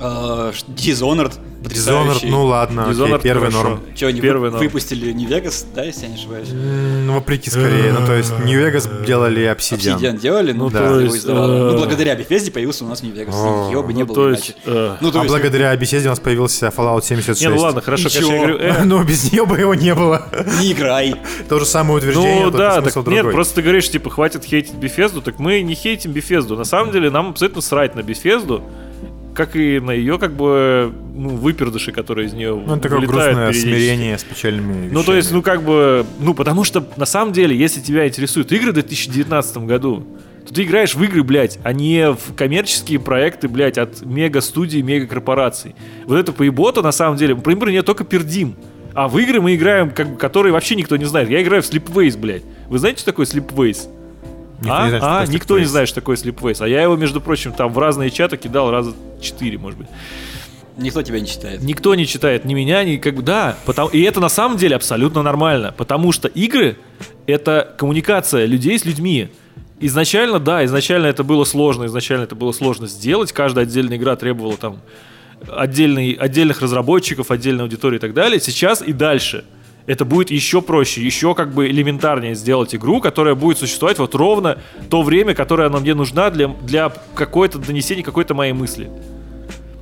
Uh, Dishonored Dishonored, ну ладно, Dishonored окей, первый хорошо. норм. Что, они первый вы, выпустили New Vegas, да, если я не ошибаюсь? Ну, вопреки скорее. Ну, то есть New Vegas делали Obsidian. Obsidian делали? Ну, да. то есть, ну, благодаря Bethesda появился у нас New Vegas. Его бы не было иначе. Э, ну, а благодаря Bethesda у нас появился Fallout 76. Не, ну ладно, хорошо, конечно, я говорю... Э. Ну, без нее бы его не было. Не играй. То же самое утверждение, Ну, да, так нет, просто ты говоришь, типа, хватит хейтить Bethesda, так мы не хейтим Bethesda. На самом деле, нам абсолютно срать на Bethesda как и на ее как бы ну, выпердыши, которые из нее Ну, это такое грустное смирение с печальными вещами. Ну, то есть, ну, как бы, ну, потому что, на самом деле, если тебя интересуют игры в 2019 году, то ты играешь в игры, блядь, а не в коммерческие проекты, блядь, от мега-студий, мега-корпораций. Вот это поебота, на самом деле, про игры не только пердим. А в игры мы играем, как, которые вообще никто не знает. Я играю в Sleepways, блядь. Вы знаете, что такое Sleepways? Никто а, не знает, а никто не знает, что такое Sleepways. А я его, между прочим, там в разные чаты кидал раза четыре, может быть. Никто тебя не читает. Никто не читает, ни меня, ни как бы да. Потому, и это на самом деле абсолютно нормально, потому что игры это коммуникация людей с людьми. Изначально, да, изначально это было сложно, изначально это было сложно сделать. Каждая отдельная игра требовала там отдельный, отдельных разработчиков, отдельной аудитории и так далее. Сейчас и дальше – это будет еще проще, еще как бы элементарнее сделать игру, которая будет существовать вот ровно то время, которое она мне нужна для, для какой-то донесения какой-то моей мысли.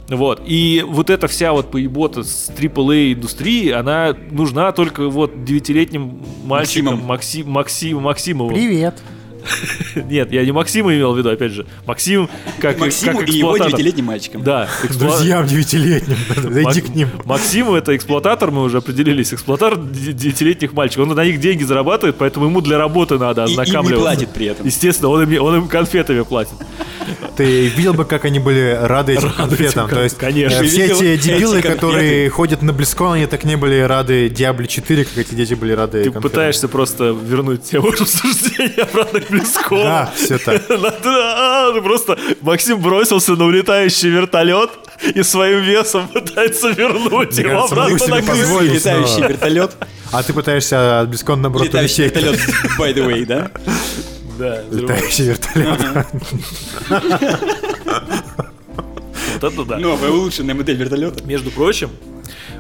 Вот. И вот эта вся вот поебота с AAA индустрии, она нужна только вот девятилетним мальчикам Максим, Максим, Максимовым. Привет. Нет, я не Максима имел в виду, опять же. Максим как, Максиму как и его девятилетним мальчиком. Да. Эксплуа... Друзьям девятилетним. Зайди к ним. Максиму это эксплуататор, мы уже определились. Эксплуататор девятилетних мальчиков. Он на них деньги зарабатывает, поэтому ему для работы надо ознакомливаться. И, и не платит при этом. Естественно, он им, он им конфетами платит. Ты видел бы, как они были рады этим конфетам. То есть, конечно. Все эти дебилы, которые ходят на Близкон, они так не были рады Diablo 4, как эти дети были рады Ты пытаешься просто вернуть тему обсуждения обратно к Близкону. Да, все так. Ну, просто Максим бросился на улетающий вертолет и своим весом пытается вернуть его обратно на крышу. Летающий вертолет. А ты пытаешься от Близкон наоборот Летающий вертолет, by the way, да? Да. Летающий вертолет. Вот это да. Новая улучшенная модель вертолета. Между прочим,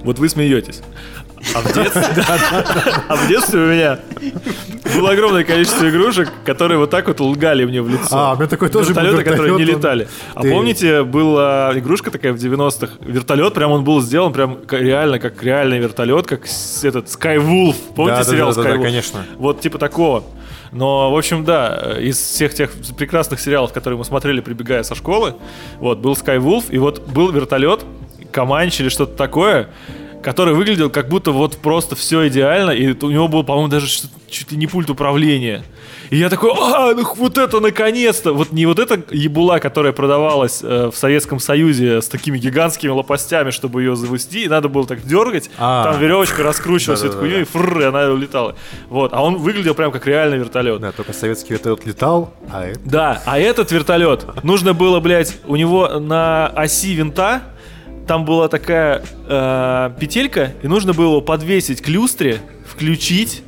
вот вы смеетесь. А в детстве, а в детстве у меня было огромное количество игрушек, которые вот так вот лгали мне в лицо. А, у меня такой тоже Вертолеты, был которые не летали. А помните, была игрушка такая в 90-х? Вертолет, прям он был сделан прям реально, как реальный вертолет, как этот Skywolf. Помните сериал Skywolf? Да, конечно. Вот типа такого. Но, в общем, да, из всех тех прекрасных сериалов, которые мы смотрели, прибегая со школы, вот, был Skywolf, и вот был вертолет, Каманч или что-то такое, который выглядел как будто вот просто все идеально, и у него был, по-моему, даже чуть ли не пульт управления. И я такой, а, ну вот это наконец-то! Вот не вот эта ебула, которая продавалась э, в Советском Союзе с такими гигантскими лопастями, чтобы ее завести, и надо было так дергать, а там веревочка раскручивалась, эту хуйню, и фррр, и она улетала. Вот, а он выглядел прям как реальный вертолет. Да, только советский вертолет летал, а это... Да, а этот вертолет, нужно было, блядь, у него на оси винта там была такая э, петелька, и нужно было подвесить к люстре, включить,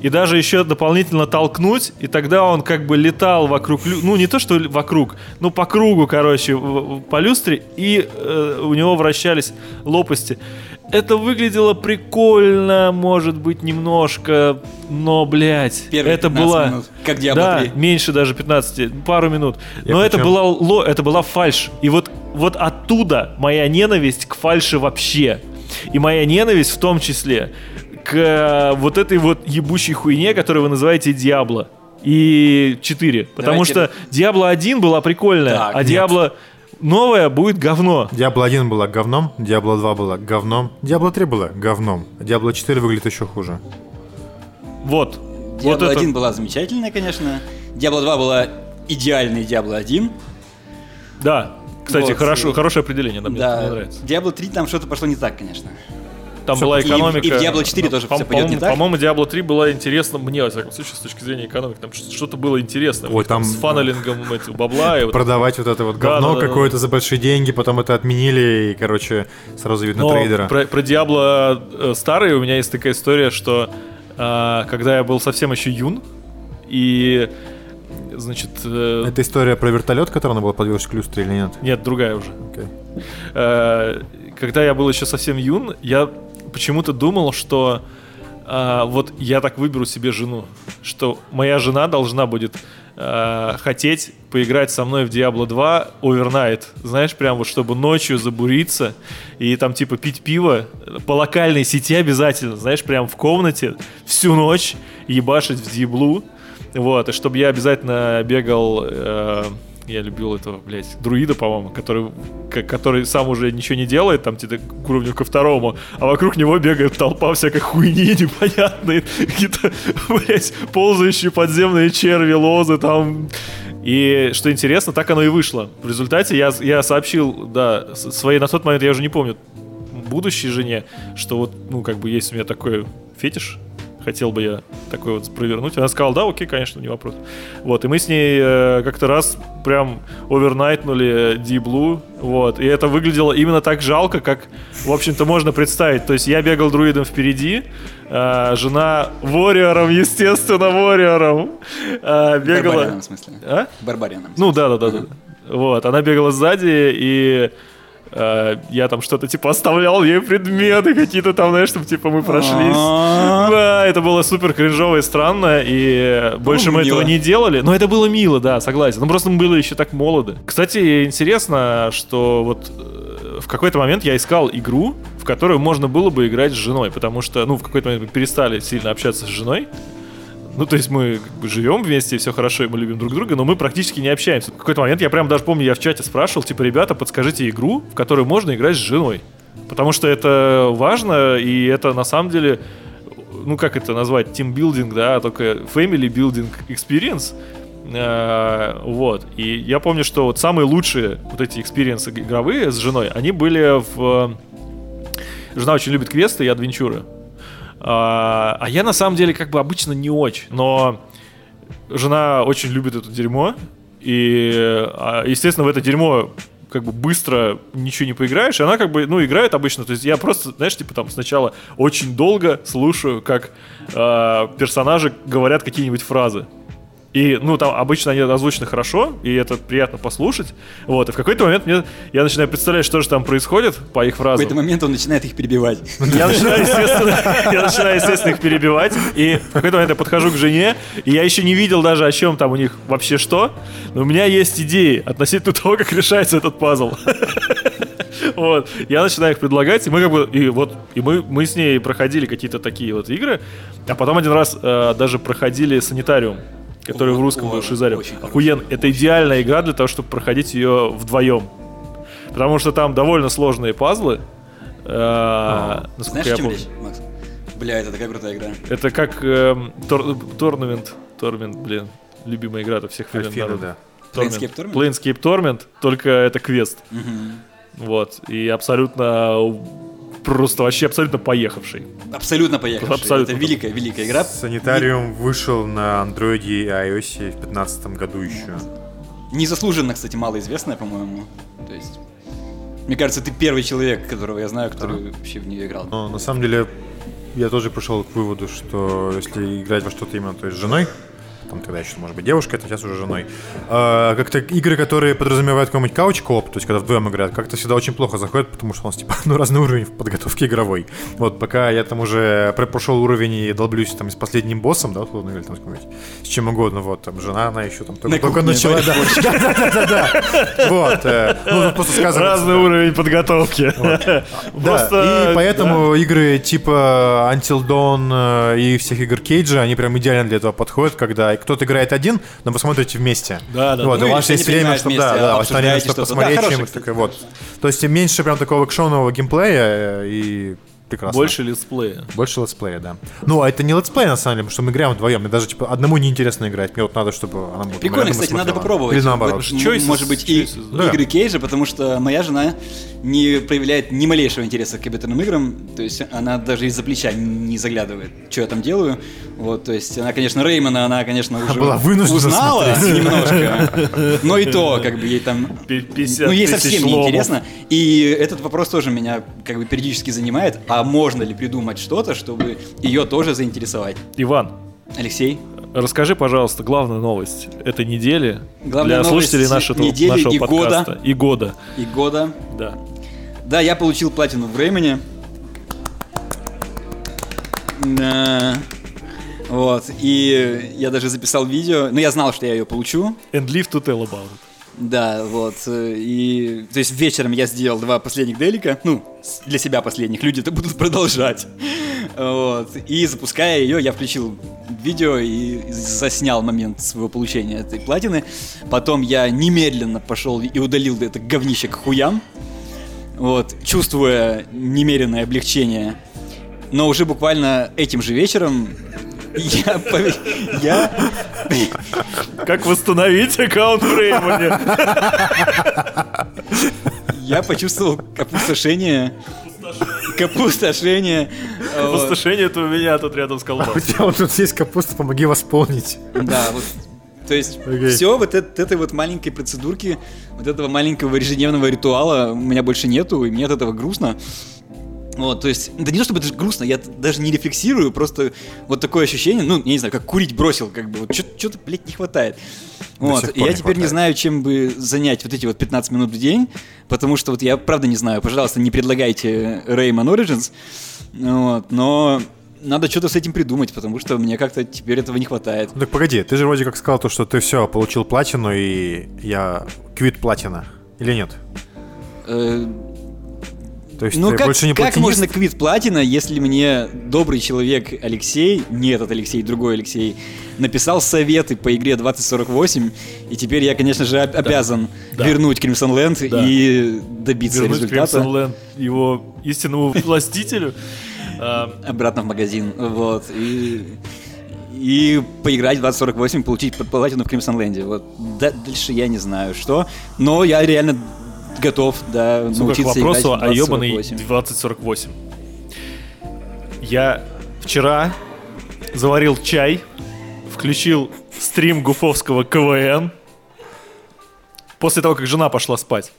и даже еще дополнительно толкнуть, и тогда он как бы летал вокруг, ну не то что вокруг, ну по кругу, короче, по люстре, и э, у него вращались лопасти. Это выглядело прикольно, может быть, немножко, но, блядь, Первые это была... Минут. Как Diablo да, 3. меньше даже 15, пару минут. Я но причем... это была, ло, это была фальш. И вот, вот оттуда моя ненависть к фальше вообще. И моя ненависть в том числе к э, вот этой вот ебучей хуйне, которую вы называете Диабло. И 4. Потому Давайте... что Диабло 1 была прикольная, так, а Диабло новая будет говно. Диабло 1 была говном, Диабло 2 была говном, Диабло 3 была говном, Диабло 4 выглядит еще хуже. Вот. Диабло вот 1 это... была замечательная, конечно. Диабло 2 была идеальный Диабло 1. Да. Кстати, вот. хорошо, хорошее определение, да, мне, да. нравится. Диабло 3 там что-то пошло не так, конечно. Там была экономика. И, и в Diablo 4 тоже по- все пойдет не так. По-моему, Diablo 3 была интересна мне, во всяком случае, с точки зрения экономики. Там что-то было интересно. Ой, там, с фаннелингом эти, бабла. И продавать вот это вот говно да, да, какое-то да. за большие деньги, потом это отменили, и, короче, сразу видно Но трейдера. Про, про Diablo э, старый у меня есть такая история, что э, когда я был совсем еще юн, и значит... Э... Это история про вертолет, который надо было подвешивать к люстре или нет? Нет, другая уже. Okay. Э, когда я был еще совсем юн, я почему-то думал, что а, вот я так выберу себе жену, что моя жена должна будет а, хотеть поиграть со мной в Diablo 2 Overnight. Знаешь, прям вот чтобы ночью забуриться и там типа пить пиво по локальной сети обязательно, знаешь, прям в комнате всю ночь ебашить в Диаблу. Вот, и чтобы я обязательно бегал э, я любил этого, блядь, друида, по-моему, который, который сам уже ничего не делает, там, типа, к уровню ко второму, а вокруг него бегает толпа всякой хуйни непонятной, какие-то, блядь, ползающие подземные черви, лозы, там, и что интересно, так оно и вышло. В результате я, я сообщил, да, своей, на тот момент я уже не помню, будущей жене, что вот, ну, как бы есть у меня такой фетиш хотел бы я такой вот провернуть. Она сказала, да, окей, конечно, не вопрос. Вот, и мы с ней э, как-то раз прям овернайтнули Blue, вот, и это выглядело именно так жалко, как, в общем-то, можно представить. То есть я бегал друидом впереди, э, жена ворриором, естественно, ворриором, э, бегала... Барбарианом, в смысле? А? Барбарианом. Ну, да-да-да. Вот, она бегала сзади, и Э, я там что-то типа оставлял ей предметы какие-то там, знаешь, чтобы типа мы прошлись. Да, это было супер кринжово и странно, и больше мы этого не делали. Но это было мило, да, согласен. Ну просто мы были еще так молоды. Кстати, интересно, что вот э, в какой-то момент я искал игру, в которую можно было бы играть с женой, потому что, ну, в какой-то момент мы перестали сильно общаться с женой, ну, то есть мы как бы живем вместе, все хорошо, и мы любим друг друга, но мы практически не общаемся. В какой-то момент я прям даже помню, я в чате спрашивал, типа, ребята, подскажите игру, в которую можно играть с женой. Потому что это важно, и это на самом деле, ну как это назвать, тимбилдинг, да, только family building experience. Э, вот. И я помню, что вот самые лучшие вот эти experience ы игровые с женой, они были в... Жена очень любит квесты и adventure ы. А, а я на самом деле как бы обычно не очень, но жена очень любит это дерьмо, и, а, естественно, в это дерьмо как бы быстро ничего не поиграешь, и она как бы, ну, играет обычно, то есть я просто, знаешь, типа там сначала очень долго слушаю, как э, персонажи говорят какие-нибудь фразы. И, ну, там обычно они озвучены хорошо, и это приятно послушать. Вот, и в какой-то момент мне, я начинаю представлять, что же там происходит по их фразам. В какой-то момент он начинает их перебивать. Я начинаю, естественно, я начинаю, естественно, их перебивать. И в какой-то момент я подхожу к жене, и я еще не видел даже, о чем там у них вообще что. Но у меня есть идеи относительно того, как решается этот пазл. Вот. Я начинаю их предлагать, и мы как бы, и вот, и мы, мы с ней проходили какие-то такие вот игры, а потом один раз э, даже проходили санитариум который в русском был Шизарем. Охуен. Это идеальная игра для того, чтобы проходить ее вдвоем. Потому что там довольно сложные пазлы. А, Знаешь, чем речь, Макс? Бля, это такая крутая игра. Это как эм, Торнамент, Тормент, блин, любимая игра у всех времен да. Planescape Torment? Planescape Torment, только это квест. Вот, и абсолютно просто вообще абсолютно поехавший. Абсолютно поехавший. Абсолютно. Это великая, великая игра. Санитариум вышел на андроиде и iOS в 2015 году еще. Незаслуженно, кстати, малоизвестная, по-моему. То есть, мне кажется, ты первый человек, которого я знаю, который да. вообще в нее играл. Но на самом деле я тоже пришел к выводу, что если играть во что-то именно то есть с женой, там тогда еще, может быть, девушка, это сейчас уже женой. А, как-то игры, которые подразумевают какой-нибудь кауч-коп, то есть когда вдвоем играют, как-то всегда очень плохо заходят, потому что у нас, типа, ну, разный уровень в подготовке игровой. Вот, пока я там уже прошел уровень и долблюсь там с последним боссом, да, условно, или там с чем угодно, вот, там, жена, она еще там только, только начала, да. Да-да-да-да. Вот, э, ну, просто сказано. Разный уровень подготовки. Да, и поэтому игры типа Until Dawn э, и всех игр Кейджа, они прям идеально для этого подходят, когда кто-то играет один, но вы смотрите вместе. Да, да. Вот, ну, у вас есть время, чтобы, да, да, а время, чтобы посмотреть, чем вот. То есть меньше прям такого экшенового геймплея и прекрасно. Больше летсплея. Больше летсплея, да. Ну, а это не летсплей, на самом деле, потому что мы играем вдвоем. Мне даже, типа, одному неинтересно играть. Мне вот надо, чтобы она Прикольно, кстати, смотрела. надо попробовать. Или наоборот. Choices, Может быть, и да. игры Кейджа, потому что моя жена не проявляет ни малейшего интереса к компьютерным играм. То есть она даже из-за плеча не заглядывает, что я там делаю. Вот, то есть она, конечно, Реймона, она, конечно, уже была узнала смотреть. немножко. Но и то, как бы ей там... 50 ну, ей совсем не интересно. И этот вопрос тоже меня как бы периодически занимает. А можно ли придумать что-то, чтобы ее тоже заинтересовать? Иван. Алексей. Расскажи, пожалуйста, главную новость этой недели Главная для слушателей нашего, недели нашего и подкаста. Года. И года. И года. Да. Да, я получил платину в Реймоне. Да. Вот, и я даже записал видео, но я знал, что я ее получу. And live to tell about it. Да, вот, и, то есть вечером я сделал два последних делика, ну, для себя последних, люди это будут продолжать. Вот, и запуская ее, я включил видео и заснял момент своего получения этой платины. Потом я немедленно пошел и удалил это говнище к хуям, вот, чувствуя немеренное облегчение. Но уже буквально этим же вечером я... Я... Как восстановить аккаунт в Реймоне? Я почувствовал опустошение. Капустошение. Опустошение это у меня тут рядом с колбасой. А у тебя вот тут есть капуста, помоги восполнить. Да, вот то есть okay. все вот это, этой вот маленькой процедурки, вот этого маленького ежедневного ритуала у меня больше нету, и мне от этого грустно. Вот, то есть, да не то чтобы это грустно, я даже не рефлексирую, просто вот такое ощущение, ну, я не знаю, как курить бросил, как бы, вот что-то, блядь, не хватает. Вот, и я не теперь хватает. не знаю, чем бы занять вот эти вот 15 минут в день, потому что вот я правда не знаю, пожалуйста, не предлагайте Rayman Origins, вот, но надо что-то с этим придумать, потому что мне как-то теперь этого не хватает. Так погоди, ты же вроде как сказал то, что ты все, получил платину, и я квит платина, или нет? То есть ну как, больше не как можно квит платина, если мне добрый человек Алексей, не этот Алексей, другой Алексей, написал советы по игре 2048, и теперь я, конечно же, да. обязан да. вернуть Crimson Land да. и добиться вернуть результата. Crimson Land его истинному властителю. А, Обратно в магазин, вот, и и поиграть в 2048, получить платину в Crimson Land. Вот дальше я не знаю что, но я реально готов, да, Сука, научиться к вопросу о ебаный 2048. Я вчера заварил чай, включил стрим гуфовского КВН после того, как жена пошла спать.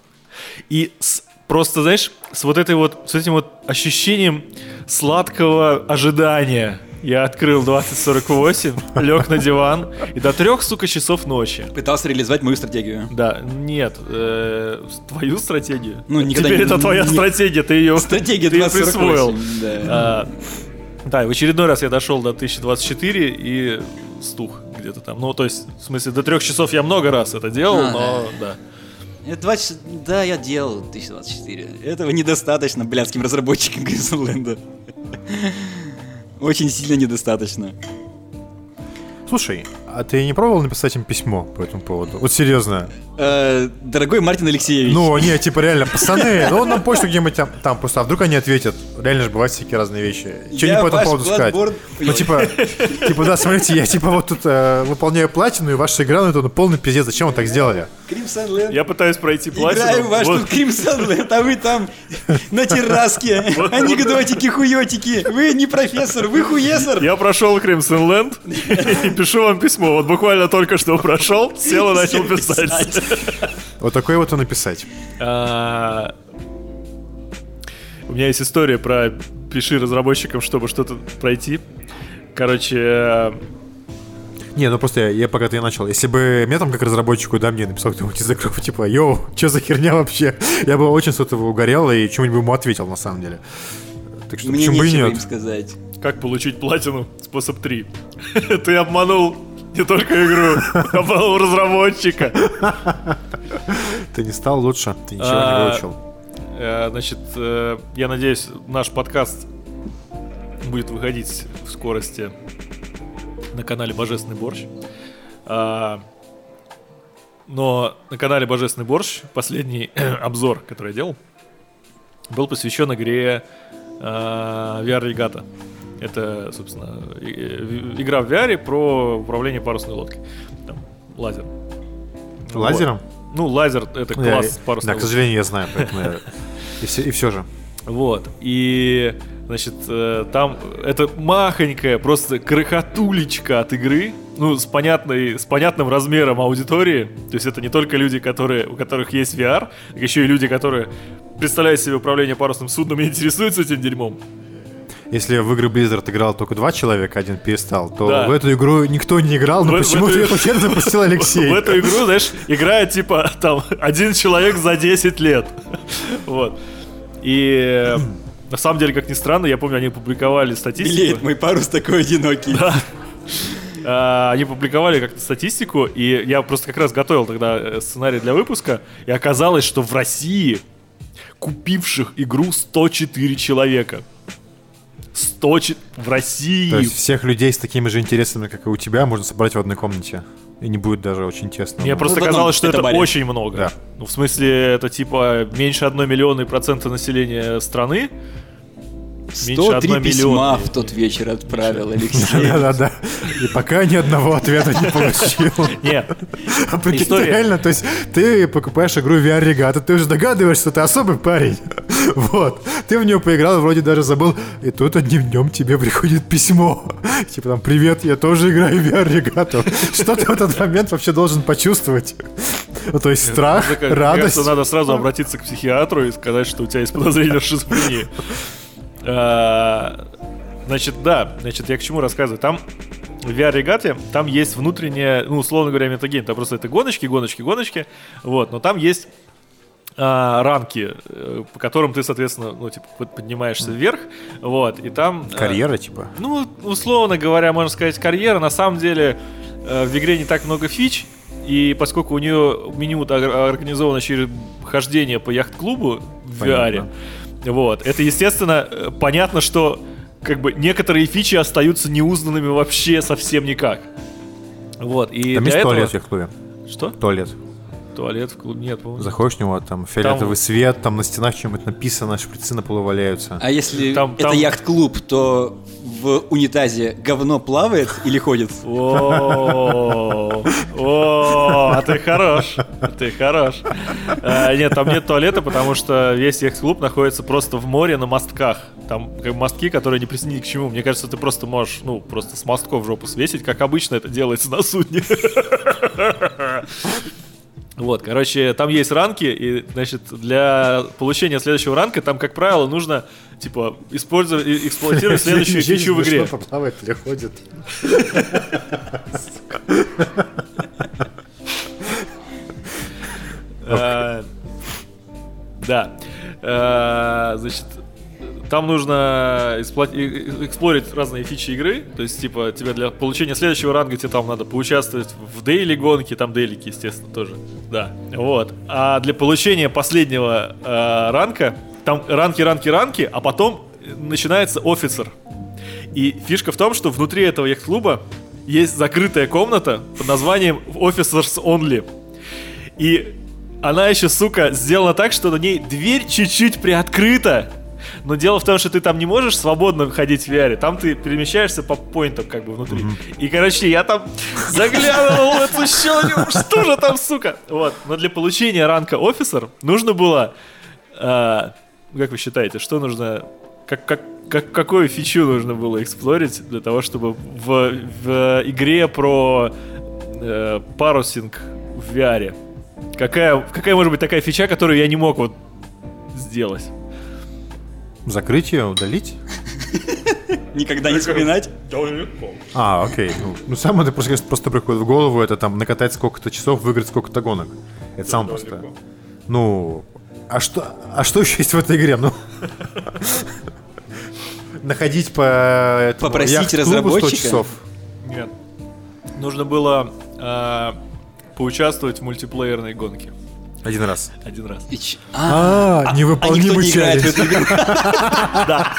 И с, просто, знаешь, с вот этой вот, с этим вот ощущением сладкого ожидания – я открыл 2048, лег на диван и до трех, сука, часов ночи. Пытался реализовать мою стратегию. Да, нет, э, твою стратегию. Ну, никогда Теперь не, это твоя не, стратегия, ты ее, стратегия ты ее присвоил. Да. А, да, в очередной раз я дошел до 1024 и стух где-то там. Ну, то есть, в смысле, до трех часов я много раз это делал, а, но да. да. Это 20... Да, я делал 1024. Этого недостаточно блядским разработчикам Гризленда очень сильно недостаточно. Слушай, А ты не пробовал написать им письмо по этому поводу? Вот серьезно. Э, дорогой Мартин Алексеевич. Ну, не, типа реально, пацаны, ну нам почту где-нибудь там, там просто, а вдруг они ответят. Реально же бывают всякие разные вещи. Что не по этому поводу сказать? Ну, типа, типа, да, смотрите, я типа вот тут э, выполняю платину, и ваша игра, ну это ну, полный пиздец, зачем вы так сделали? Я пытаюсь пройти платину. Играю ваш вот. тут Crimson Land, а вы там на терраске. Анекдотики, хуетики. Вы не профессор, вы хуесор. Я прошел Crimson Land и пишу вам письмо. Вот буквально только что прошел, сел и начал писать. Вот такое вот и написать. А, у меня есть история про пиши разработчикам, чтобы что-то пройти. Короче, не, ну просто я, я пока ты начал. Если бы мне там как разработчику, да, мне написал кто-нибудь из игроков, типа, йоу, что за херня вообще? Я бы очень с этого угорел и чем-нибудь ему ответил, на самом деле. Так что Мне почему бы и нет? им сказать. Как получить платину? Способ 3. Ты обманул не только игру, обманул разработчика. Ты не стал лучше, ты ничего не а, выучил. Э, значит, э, я надеюсь, наш подкаст будет выходить в скорости на канале Божественный борщ. А, но на канале Божественный борщ последний обзор, который я делал, был посвящен игре а, VR Regatta. Это, собственно, игра в VR про управление парусной лодкой. Там, лазер. Лазером? Вот. Ну, лазер — это класс я, парусной Да, лодки. к сожалению, я знаю, поэтому я... И все, и все же. Вот. И Значит, э, там это махонькая, просто крохотулечка от игры, ну, с, понятной, с понятным размером аудитории. То есть это не только люди, которые, у которых есть VR, еще и люди, которые представляют себе управление парусным судном и интересуются этим дерьмом. Если в игры Blizzard играл только два человека, один перестал, то да. в эту игру никто не играл, но почему-то эту хер запустил Алексей. В эту игру, знаешь, играет типа там один человек за 10 лет. Вот. И на самом деле, как ни странно, я помню, они публиковали статистику. Белеет мой парус такой одинокий. Да. А, они публиковали как-то статистику, и я просто как раз готовил тогда э, сценарий для выпуска, и оказалось, что в России купивших игру 104 человека. 100 в России. То есть всех людей с такими же интересами, как и у тебя, можно собрать в одной комнате. И не будет даже очень тесно. Мне ну, просто ну, казалось, что это баре. очень много. Да. Ну, в смысле, это типа меньше одной миллионной процента населения страны. 103 письма в тот вечер отправил Алексей. Да-да-да. И пока ни одного ответа не получил. Нет. А прикинь, реально, то есть ты покупаешь игру VR Regatta, ты уже догадываешься, что ты особый парень. Вот. Ты в нее поиграл, вроде даже забыл. И тут одним днем тебе приходит письмо. Типа там, привет, я тоже играю в VR Regatta. Что ты в этот момент вообще должен почувствовать? Ну, то есть страх, радость. Кажется, надо сразу обратиться к психиатру и сказать, что у тебя есть подозрение в шизофрении. А, значит, да, значит, я к чему рассказываю. Там в VR-регате там есть внутренняя, ну, условно говоря, метагейм. Там просто это гоночки, гоночки, гоночки. Вот, но там есть а, ранки, э, по которым ты, соответственно, ну, типа, поднимаешься вверх, вот, и там... Э, карьера, а, типа? Ну, условно говоря, можно сказать, карьера. На самом деле э, в игре не так много фич, и поскольку у нее меню организовано через хождение по яхт-клубу в Понятно. Вот. Это, естественно, э, понятно, что как бы некоторые фичи остаются неузнанными вообще совсем никак. Вот. И Там есть этого... туалет в клубе? Что? Туалет. Туалет в клубе нет, по Заходишь в него, там фиолетовый там... свет, там на стенах что-нибудь написано, шприцы на полу валяются. А если там, это там... яхт-клуб, то в унитазе говно плавает или ходит? О, а ты хорош, ты хорош. Э, нет, там нет туалета, потому что весь их клуб находится просто в море на мостках. Там мостки, которые не присоединены к чему. Мне кажется, ты просто можешь, ну, просто с мостков в жопу свесить, как обычно это делается на судне. Вот, короче, там есть ранки, и, значит, для получения следующего ранка там, как правило, нужно, типа, использовать, эксплуатировать следующую фичу в игре. поплавать переходит. Э, да. Э, значит, там нужно эксплорить разные фичи игры. То есть, типа, тебе для получения следующего ранга тебе там надо поучаствовать в дейли гонке, там дейлики, естественно, тоже. Да. Вот. А для получения последнего э, ранка, там ранки, ранки, ранки, а потом начинается офицер. И фишка в том, что внутри этого яхт-клуба есть закрытая комната под названием Officers Only. И она еще, сука, сделана так, что на ней дверь чуть-чуть приоткрыта. Но дело в том, что ты там не можешь свободно ходить в VR, там ты перемещаешься по поинтам как бы внутри. Mm-hmm. И, короче, я там заглядывал в эту щель, что же там, сука? Вот. Но для получения ранка офисер нужно было... Э, как вы считаете, что нужно... Как, как, как, какую фичу нужно было эксплорить для того, чтобы в, в игре про э, парусинг в VR Какая, какая может быть такая фича, которую я не мог вот сделать? Закрыть ее, удалить? Никогда не вспоминать? А, окей. Ну, ну самое просто, просто приходит в голову, это там накатать сколько-то часов, выиграть сколько-то гонок. Это самое просто. Ну, а что, а что еще есть в этой игре? Ну, находить по попросить разработчика. часов. Нет. Нужно было э, поучаствовать в мультиплеерной гонке. Один раз. Один раз. А, а невыполнимый челлендж. Да.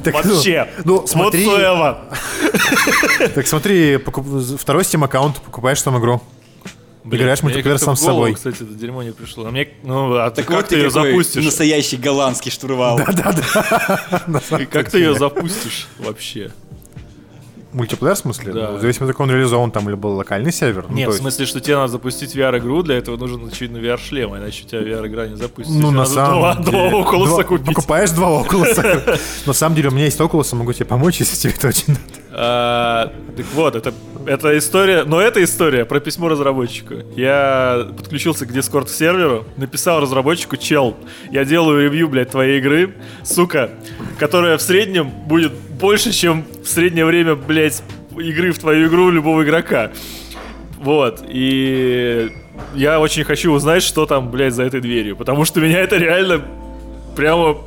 Вообще. Ну, смотри. Так смотри, второй Steam аккаунт, покупаешь там игру. Играешь мультиплеер сам с собой. Кстати, это дерьмо не пришло. А мне, ну, а ты как ты ее запустишь? Настоящий голландский штурвал. Да-да-да. Как ты ее запустишь вообще? Мультиплеер в смысле? Да. Ну, в зависимости от того, он реализован там или был локальный сервер. Ну, Нет, ну, в смысле, что тебе надо запустить VR-игру, для этого нужен, очевидно, VR-шлем, иначе у тебя VR-игра не запустится. Ну, на самом деле. Два Oculus купить. Покупаешь два Oculus. На самом деле, у меня есть Oculus, могу тебе помочь, если тебе это очень надо. А, так вот, это, это история, но это история про письмо разработчику. Я подключился к Discord серверу, написал разработчику, чел, я делаю ревью, блядь, твоей игры, сука, которая в среднем будет больше, чем в среднее время, блядь, игры в твою игру любого игрока. Вот, и я очень хочу узнать, что там, блядь, за этой дверью, потому что меня это реально прямо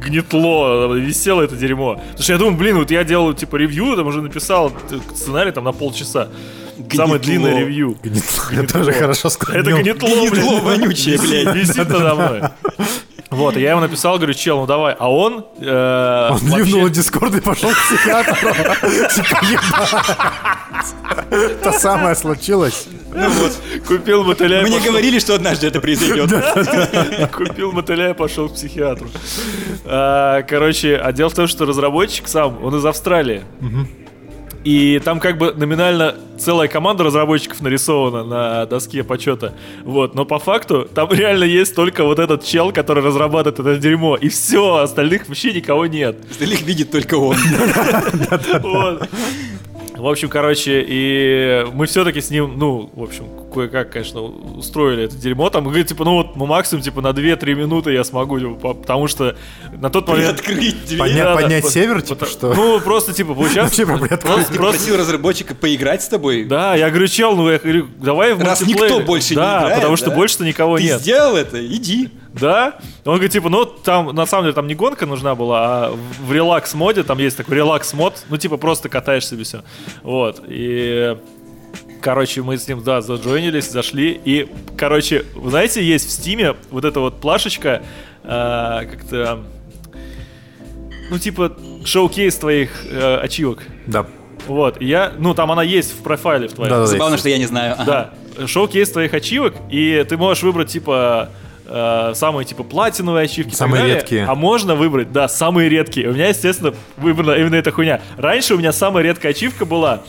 гнетло, висело это дерьмо. Потому что я думаю, блин, вот я делал, типа, ревью, там уже написал сценарий там на полчаса. Гнетло. Самое длинное ревью. Гнетло. гнетло. Я тоже хорошо сказал. Это гнетло, Гнетло вонючее, блядь. Висит надо мной. Вот, я ему написал, говорю, чел, ну давай. А он... Э, он вообще... ливнул Дискорд и пошел к психиатру. То самое случилось. Ну вот, купил мотыля Мы не говорили, что однажды это произойдет. Купил мотыля и пошел к психиатру. А, короче, а дело в том, что разработчик сам, он из Австралии. И там как бы номинально целая команда разработчиков нарисована на доске почета. Вот, но по факту там реально есть только вот этот чел, который разрабатывает это дерьмо. И все, остальных вообще никого нет. Остальных видит только он. В общем, короче, и мы все-таки с ним, ну, в общем, кое-как, конечно, устроили это дерьмо. Там, говорит, типа, ну вот, ну, максимум, типа, на 2-3 минуты я смогу, типа, потому что на тот момент... Открыть дверь. Подня- надо, поднять по- север, типа, что? Ну, просто, типа, получается... Вообще, просто, просто... Просил разработчика поиграть с тобой? Да, я говорю, чел, ну, я говорю, давай в Раз никто больше да, не играет, потому что больше-то никого нет. Ты сделал это, иди. Да? Он говорит, типа, ну, там, на самом деле, там не гонка нужна была, а в релакс-моде, там есть такой релакс-мод, ну, типа, просто катаешь себе все. Вот, и... Короче, мы с ним, да, заджойнились, зашли, и, короче, вы знаете, есть в Стиме вот эта вот плашечка, э, как-то, ну, типа, шоу-кейс твоих э, ачивок. Да. Вот, и я, ну, там она есть в профайле в твоем. Да, да, Забавно, что я не знаю. Да, шоу-кейс твоих ачивок, и ты можешь выбрать, типа, э, самые типа платиновые ачивки. Самые редкие. А можно выбрать, да, самые редкие. У меня, естественно, выбрана именно эта хуйня. Раньше у меня самая редкая ачивка была.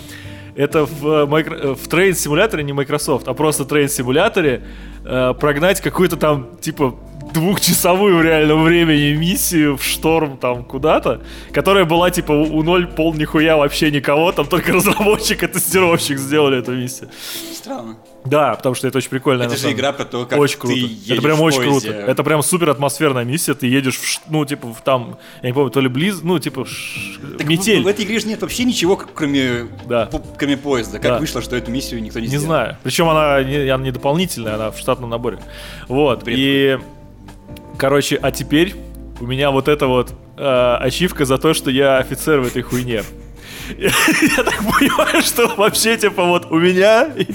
Это в, э, э, в трейн-симуляторе, не Microsoft, а просто трейн-симуляторе э, прогнать какую-то там, типа, двухчасовую в реальном времени миссию в шторм там куда-то, которая была типа у ноль пол нихуя вообще никого, там только разработчик и тестировщик сделали эту миссию. Странно. Да, потому что это очень прикольно. Это же игра про то, как очень круто. ты Это прям очень круто. Это прям супер атмосферная миссия. Ты едешь, в, ну, типа, в, там, я не помню, то ли близ, ну, типа, ш... так метель. В, в этой игре же нет вообще ничего, кроме, да. по, кроме поезда. Как да. вышло, что эту миссию никто не, не сделал? Не знаю. Причем она не, она не дополнительная, она в штатном наборе. Вот. Бред. И, короче, а теперь у меня вот эта вот э, ачивка за то, что я офицер в этой хуйне. Я так понимаю, что вообще, типа, вот у меня, и,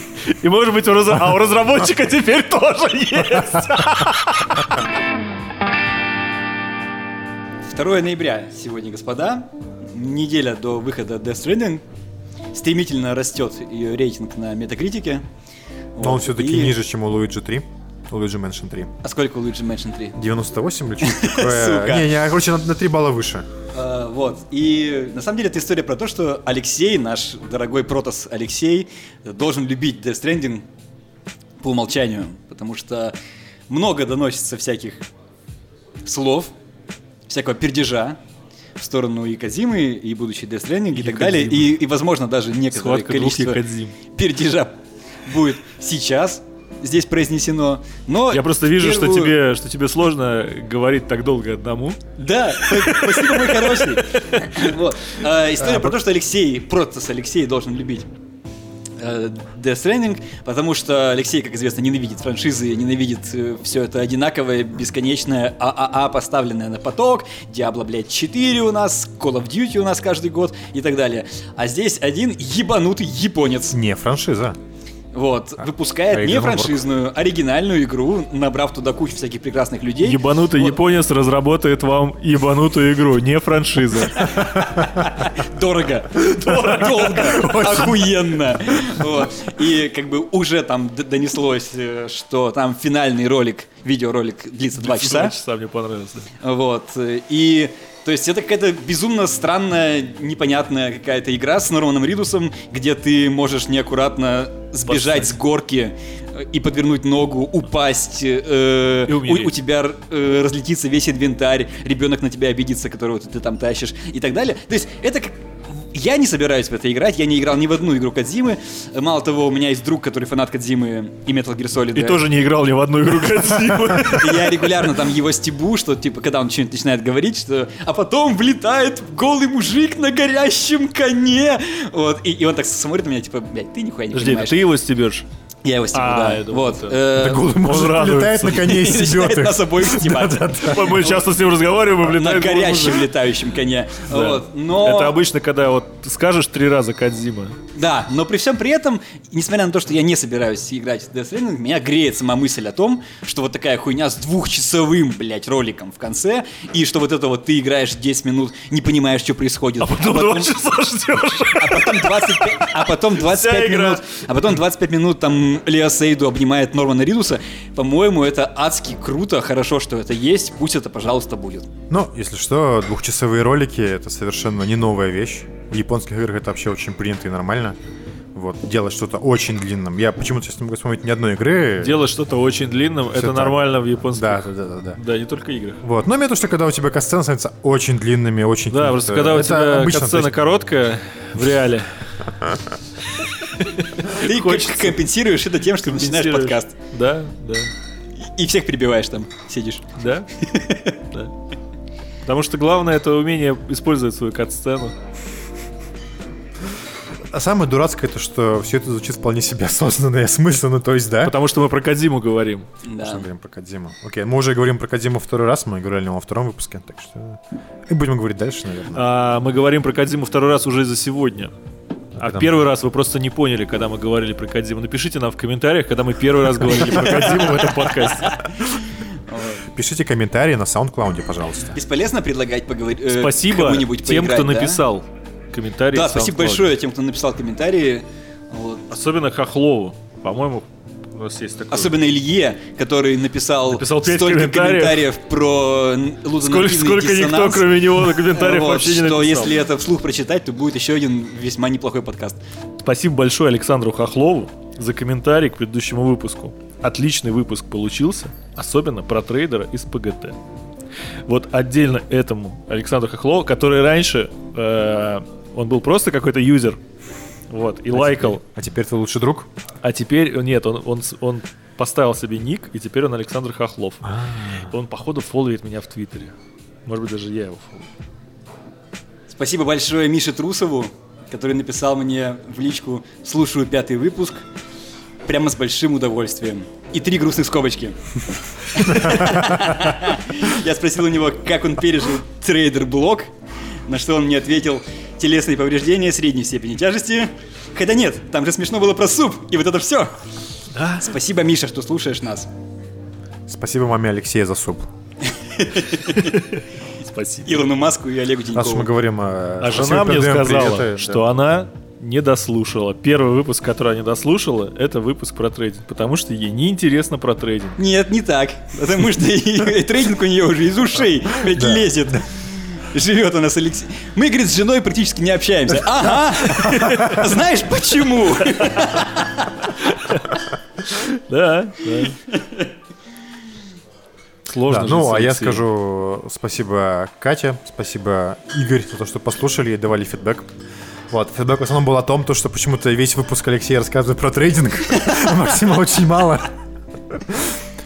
и может быть, у, раз... а у разработчика теперь тоже есть. 2 ноября сегодня, господа, неделя до выхода Death Stranding. стремительно растет ее рейтинг на метакритике. Но вот. он все-таки и... ниже, чем у Luigi 3. Luigi Mansion 3. А сколько у Luigi Mansion 3? 98 или что-то такое. Не, не, короче, на 3 балла выше. А, вот. И на самом деле это история про то, что Алексей, наш дорогой протос Алексей, должен любить Death Stranding по умолчанию, потому что много доносится всяких слов, всякого пердежа в сторону и Казимы, и будущей Death Stranding, и, и так далее. И, и, возможно, даже некоторое Схватка количество пердежа будет сейчас, здесь произнесено. Но я просто вижу, первую... что тебе, что тебе сложно говорить так долго одному. Да, спасибо, мой хороший. Вот. А, история а, про то, что Алексей, Протас Алексей должен любить э, Death Stranding, потому что Алексей, как известно, ненавидит франшизы, ненавидит э, все это одинаковое, бесконечное ААА, поставленное на поток, Diablo, блядь, 4 у нас, Call of Duty у нас каждый год и так далее. А здесь один ебанутый японец. Не франшиза. Вот, а, выпускает а не франшизную, оригинальную игру, набрав туда кучу всяких прекрасных людей. Ебанутый вот. японец разработает вам ебанутую игру, не франшиза. Дорого. Долго. Охуенно. И как бы уже там донеслось, э, что там финальный ролик, видеоролик длится два часа. Два часа мне понравился. Вот. И то есть это какая-то безумно странная, непонятная какая-то игра с Норманом Ридусом, где ты можешь неаккуратно сбежать Поставить. с горки э, и подвернуть ногу, упасть, э, у, у тебя э, разлетится весь инвентарь, ребенок на тебя обидится, которого ты, ты там тащишь и так далее. То есть это как я не собираюсь в это играть, я не играл ни в одну игру Кадзимы. Мало того, у меня есть друг, который фанат Кадзимы и Metal Gear Solid. И тоже не играл ни в одну игру Кадзимы. Я регулярно там его стебу, что типа, когда он что-нибудь начинает говорить, что а потом влетает голый мужик на горящем коне. Вот, и, и он так смотрит на меня, типа, блядь, ты нихуя не понимаешь. ты его стебешь? Я его стебу, а, да. Я думал, вот. Э, мужик летает на коне и стебет нас обоих стебать. Мы часто с ним разговариваем, и На горящем летающем коне. Это обычно, когда вот скажешь три раза Кадзима. Да, но при всем при этом, несмотря на то, что я не собираюсь играть в Death Stranding, меня греет сама мысль о том, что вот такая хуйня с двухчасовым, блядь, роликом в конце, и что вот это вот ты играешь 10 минут, не понимаешь, что происходит. А потом, а потом 2 часа ждешь. А потом 25, а потом 25 минут, а потом 25 минут там Лео Сейду обнимает Нормана Ридуса. По-моему, это адски круто, хорошо, что это есть, пусть это, пожалуйста, будет. Ну, если что, двухчасовые ролики — это совершенно не новая вещь. В японских играх это вообще очень принято и нормально. Вот, делать что-то очень длинным. Я почему-то сейчас не могу вспомнить ни одной игры. Делать что-то очень длинным, это так. нормально в японских. Да, да, да, да. Да, не только играх. Вот, но именно то, что когда у тебя касцены становятся очень длинными, очень Да, просто когда у тебя касцена короткая в реале. Ты Хочется. компенсируешь это тем, что начинаешь подкаст. Да, да. И всех перебиваешь там, сидишь. Да? Да. Потому что главное это умение использовать свою кат-сцену. А самое дурацкое это, что все это звучит вполне себе осознанно и осмысленно, то есть, да? Потому что мы про Кадзиму говорим. Да. Что мы говорим про Кадзиму. Окей, мы уже говорим про Кадзиму второй раз, мы говорили во втором выпуске, так что... И будем говорить дальше, наверное. А, мы говорим про Кадзиму второй раз уже за сегодня. А Когда первый раз вы просто не поняли, когда мы говорили про Кадзиму. Напишите нам в комментариях, когда мы первый раз говорили про Кадзиму в этом подкасте. Пишите комментарии на SoundCloud, пожалуйста. Бесполезно предлагать поговорить. Э, Спасибо тем, кто написал комментарии. Да, спасибо большое тем, кто написал комментарии. Особенно Хохлову. По-моему, у нас есть такой. Особенно Илье, который написал, написал столько комментариев, комментариев про Сколько, сколько никто, кроме него, на комментариях вот, вообще не написал. Что если это вслух прочитать, то будет еще один весьма неплохой подкаст. Спасибо большое Александру Хохлову за комментарий к предыдущему выпуску. Отличный выпуск получился, особенно про трейдера из ПГТ. Вот отдельно этому Александру Хохлову, который раньше, э, он был просто какой-то юзер вот, и а лайкал. Теперь, а теперь ты лучший друг? А теперь, нет, он, он, он поставил себе ник, и теперь он Александр Хохлов. А-а-а. Он, походу, фолловит меня в Твиттере. Может быть, даже я его follow ю. Спасибо большое Мише Трусову, который написал мне в личку «Слушаю пятый выпуск» прямо с большим удовольствием. И три грустных скобочки. Я спросил у него, как он пережил трейдер-блок, на что он мне ответил – телесные повреждения средней степени тяжести. Хотя нет, там же смешно было про суп, и вот это все. Да. Спасибо, Миша, что слушаешь нас. Спасибо маме Алексея за суп. Спасибо. Илону Маску и Олегу Тинькову. Раз мы говорим о... А жена мне сказала, что она не дослушала. Первый выпуск, который она дослушала, это выпуск про трейдинг, потому что ей неинтересно про трейдинг. Нет, не так. Потому что трейдинг у нее уже из ушей лезет. Живет у нас Алексей. Мы, говорит, с женой практически не общаемся. Ага. Знаешь почему? Да, да. Сложно. Да, ну, а я скажу спасибо Катя, спасибо Игорь за то, что послушали и давали фидбэк. Вот, фидбэк в основном был о том, то, что почему-то весь выпуск Алексея рассказывает про трейдинг, а Максима очень мало.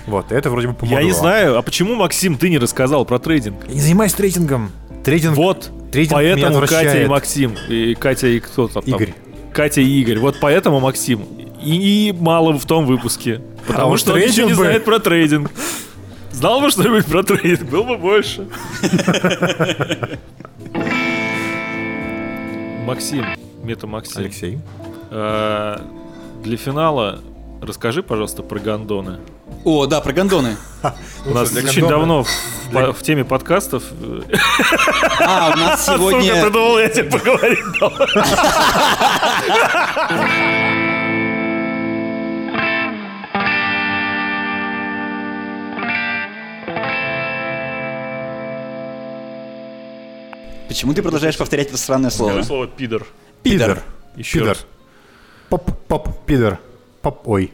Вот, это вроде бы помогло. Я не знаю, а почему, Максим, ты не рассказал про трейдинг? Я не занимаюсь трейдингом. Трейдинг. Вот. Трейдинг поэтому Катя и Максим, и Катя и кто там? Игорь. Катя и Игорь. Вот поэтому Максим. И, и мало в том выпуске. Потому а что он ничего не знает про трейдинг. Знал бы что-нибудь про трейдинг, был бы больше. Максим, Мета Максим. Алексей. Э, для финала расскажи, пожалуйста, про гондоны. О, да, про гондоны. У нас очень давно в теме подкастов. А, у нас сегодня... Сука, ты думал, я тебе поговорить Почему ты продолжаешь повторять это странное слово? Скажи слово пидор. Пидор. Еще пидор. Поп, поп, пидор. Поп, ой.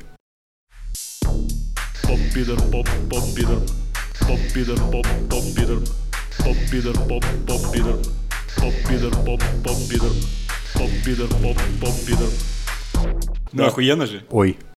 Поп, пидор, поп, поп, пидор. Поп, пидор, поп, поп, пидор. Поп, пидор, поп, поп, пидор. Поп, пидор, поп, поп, пидор. Поп, пидор, поп, поп, пидор. Ну охуенно же. Ой.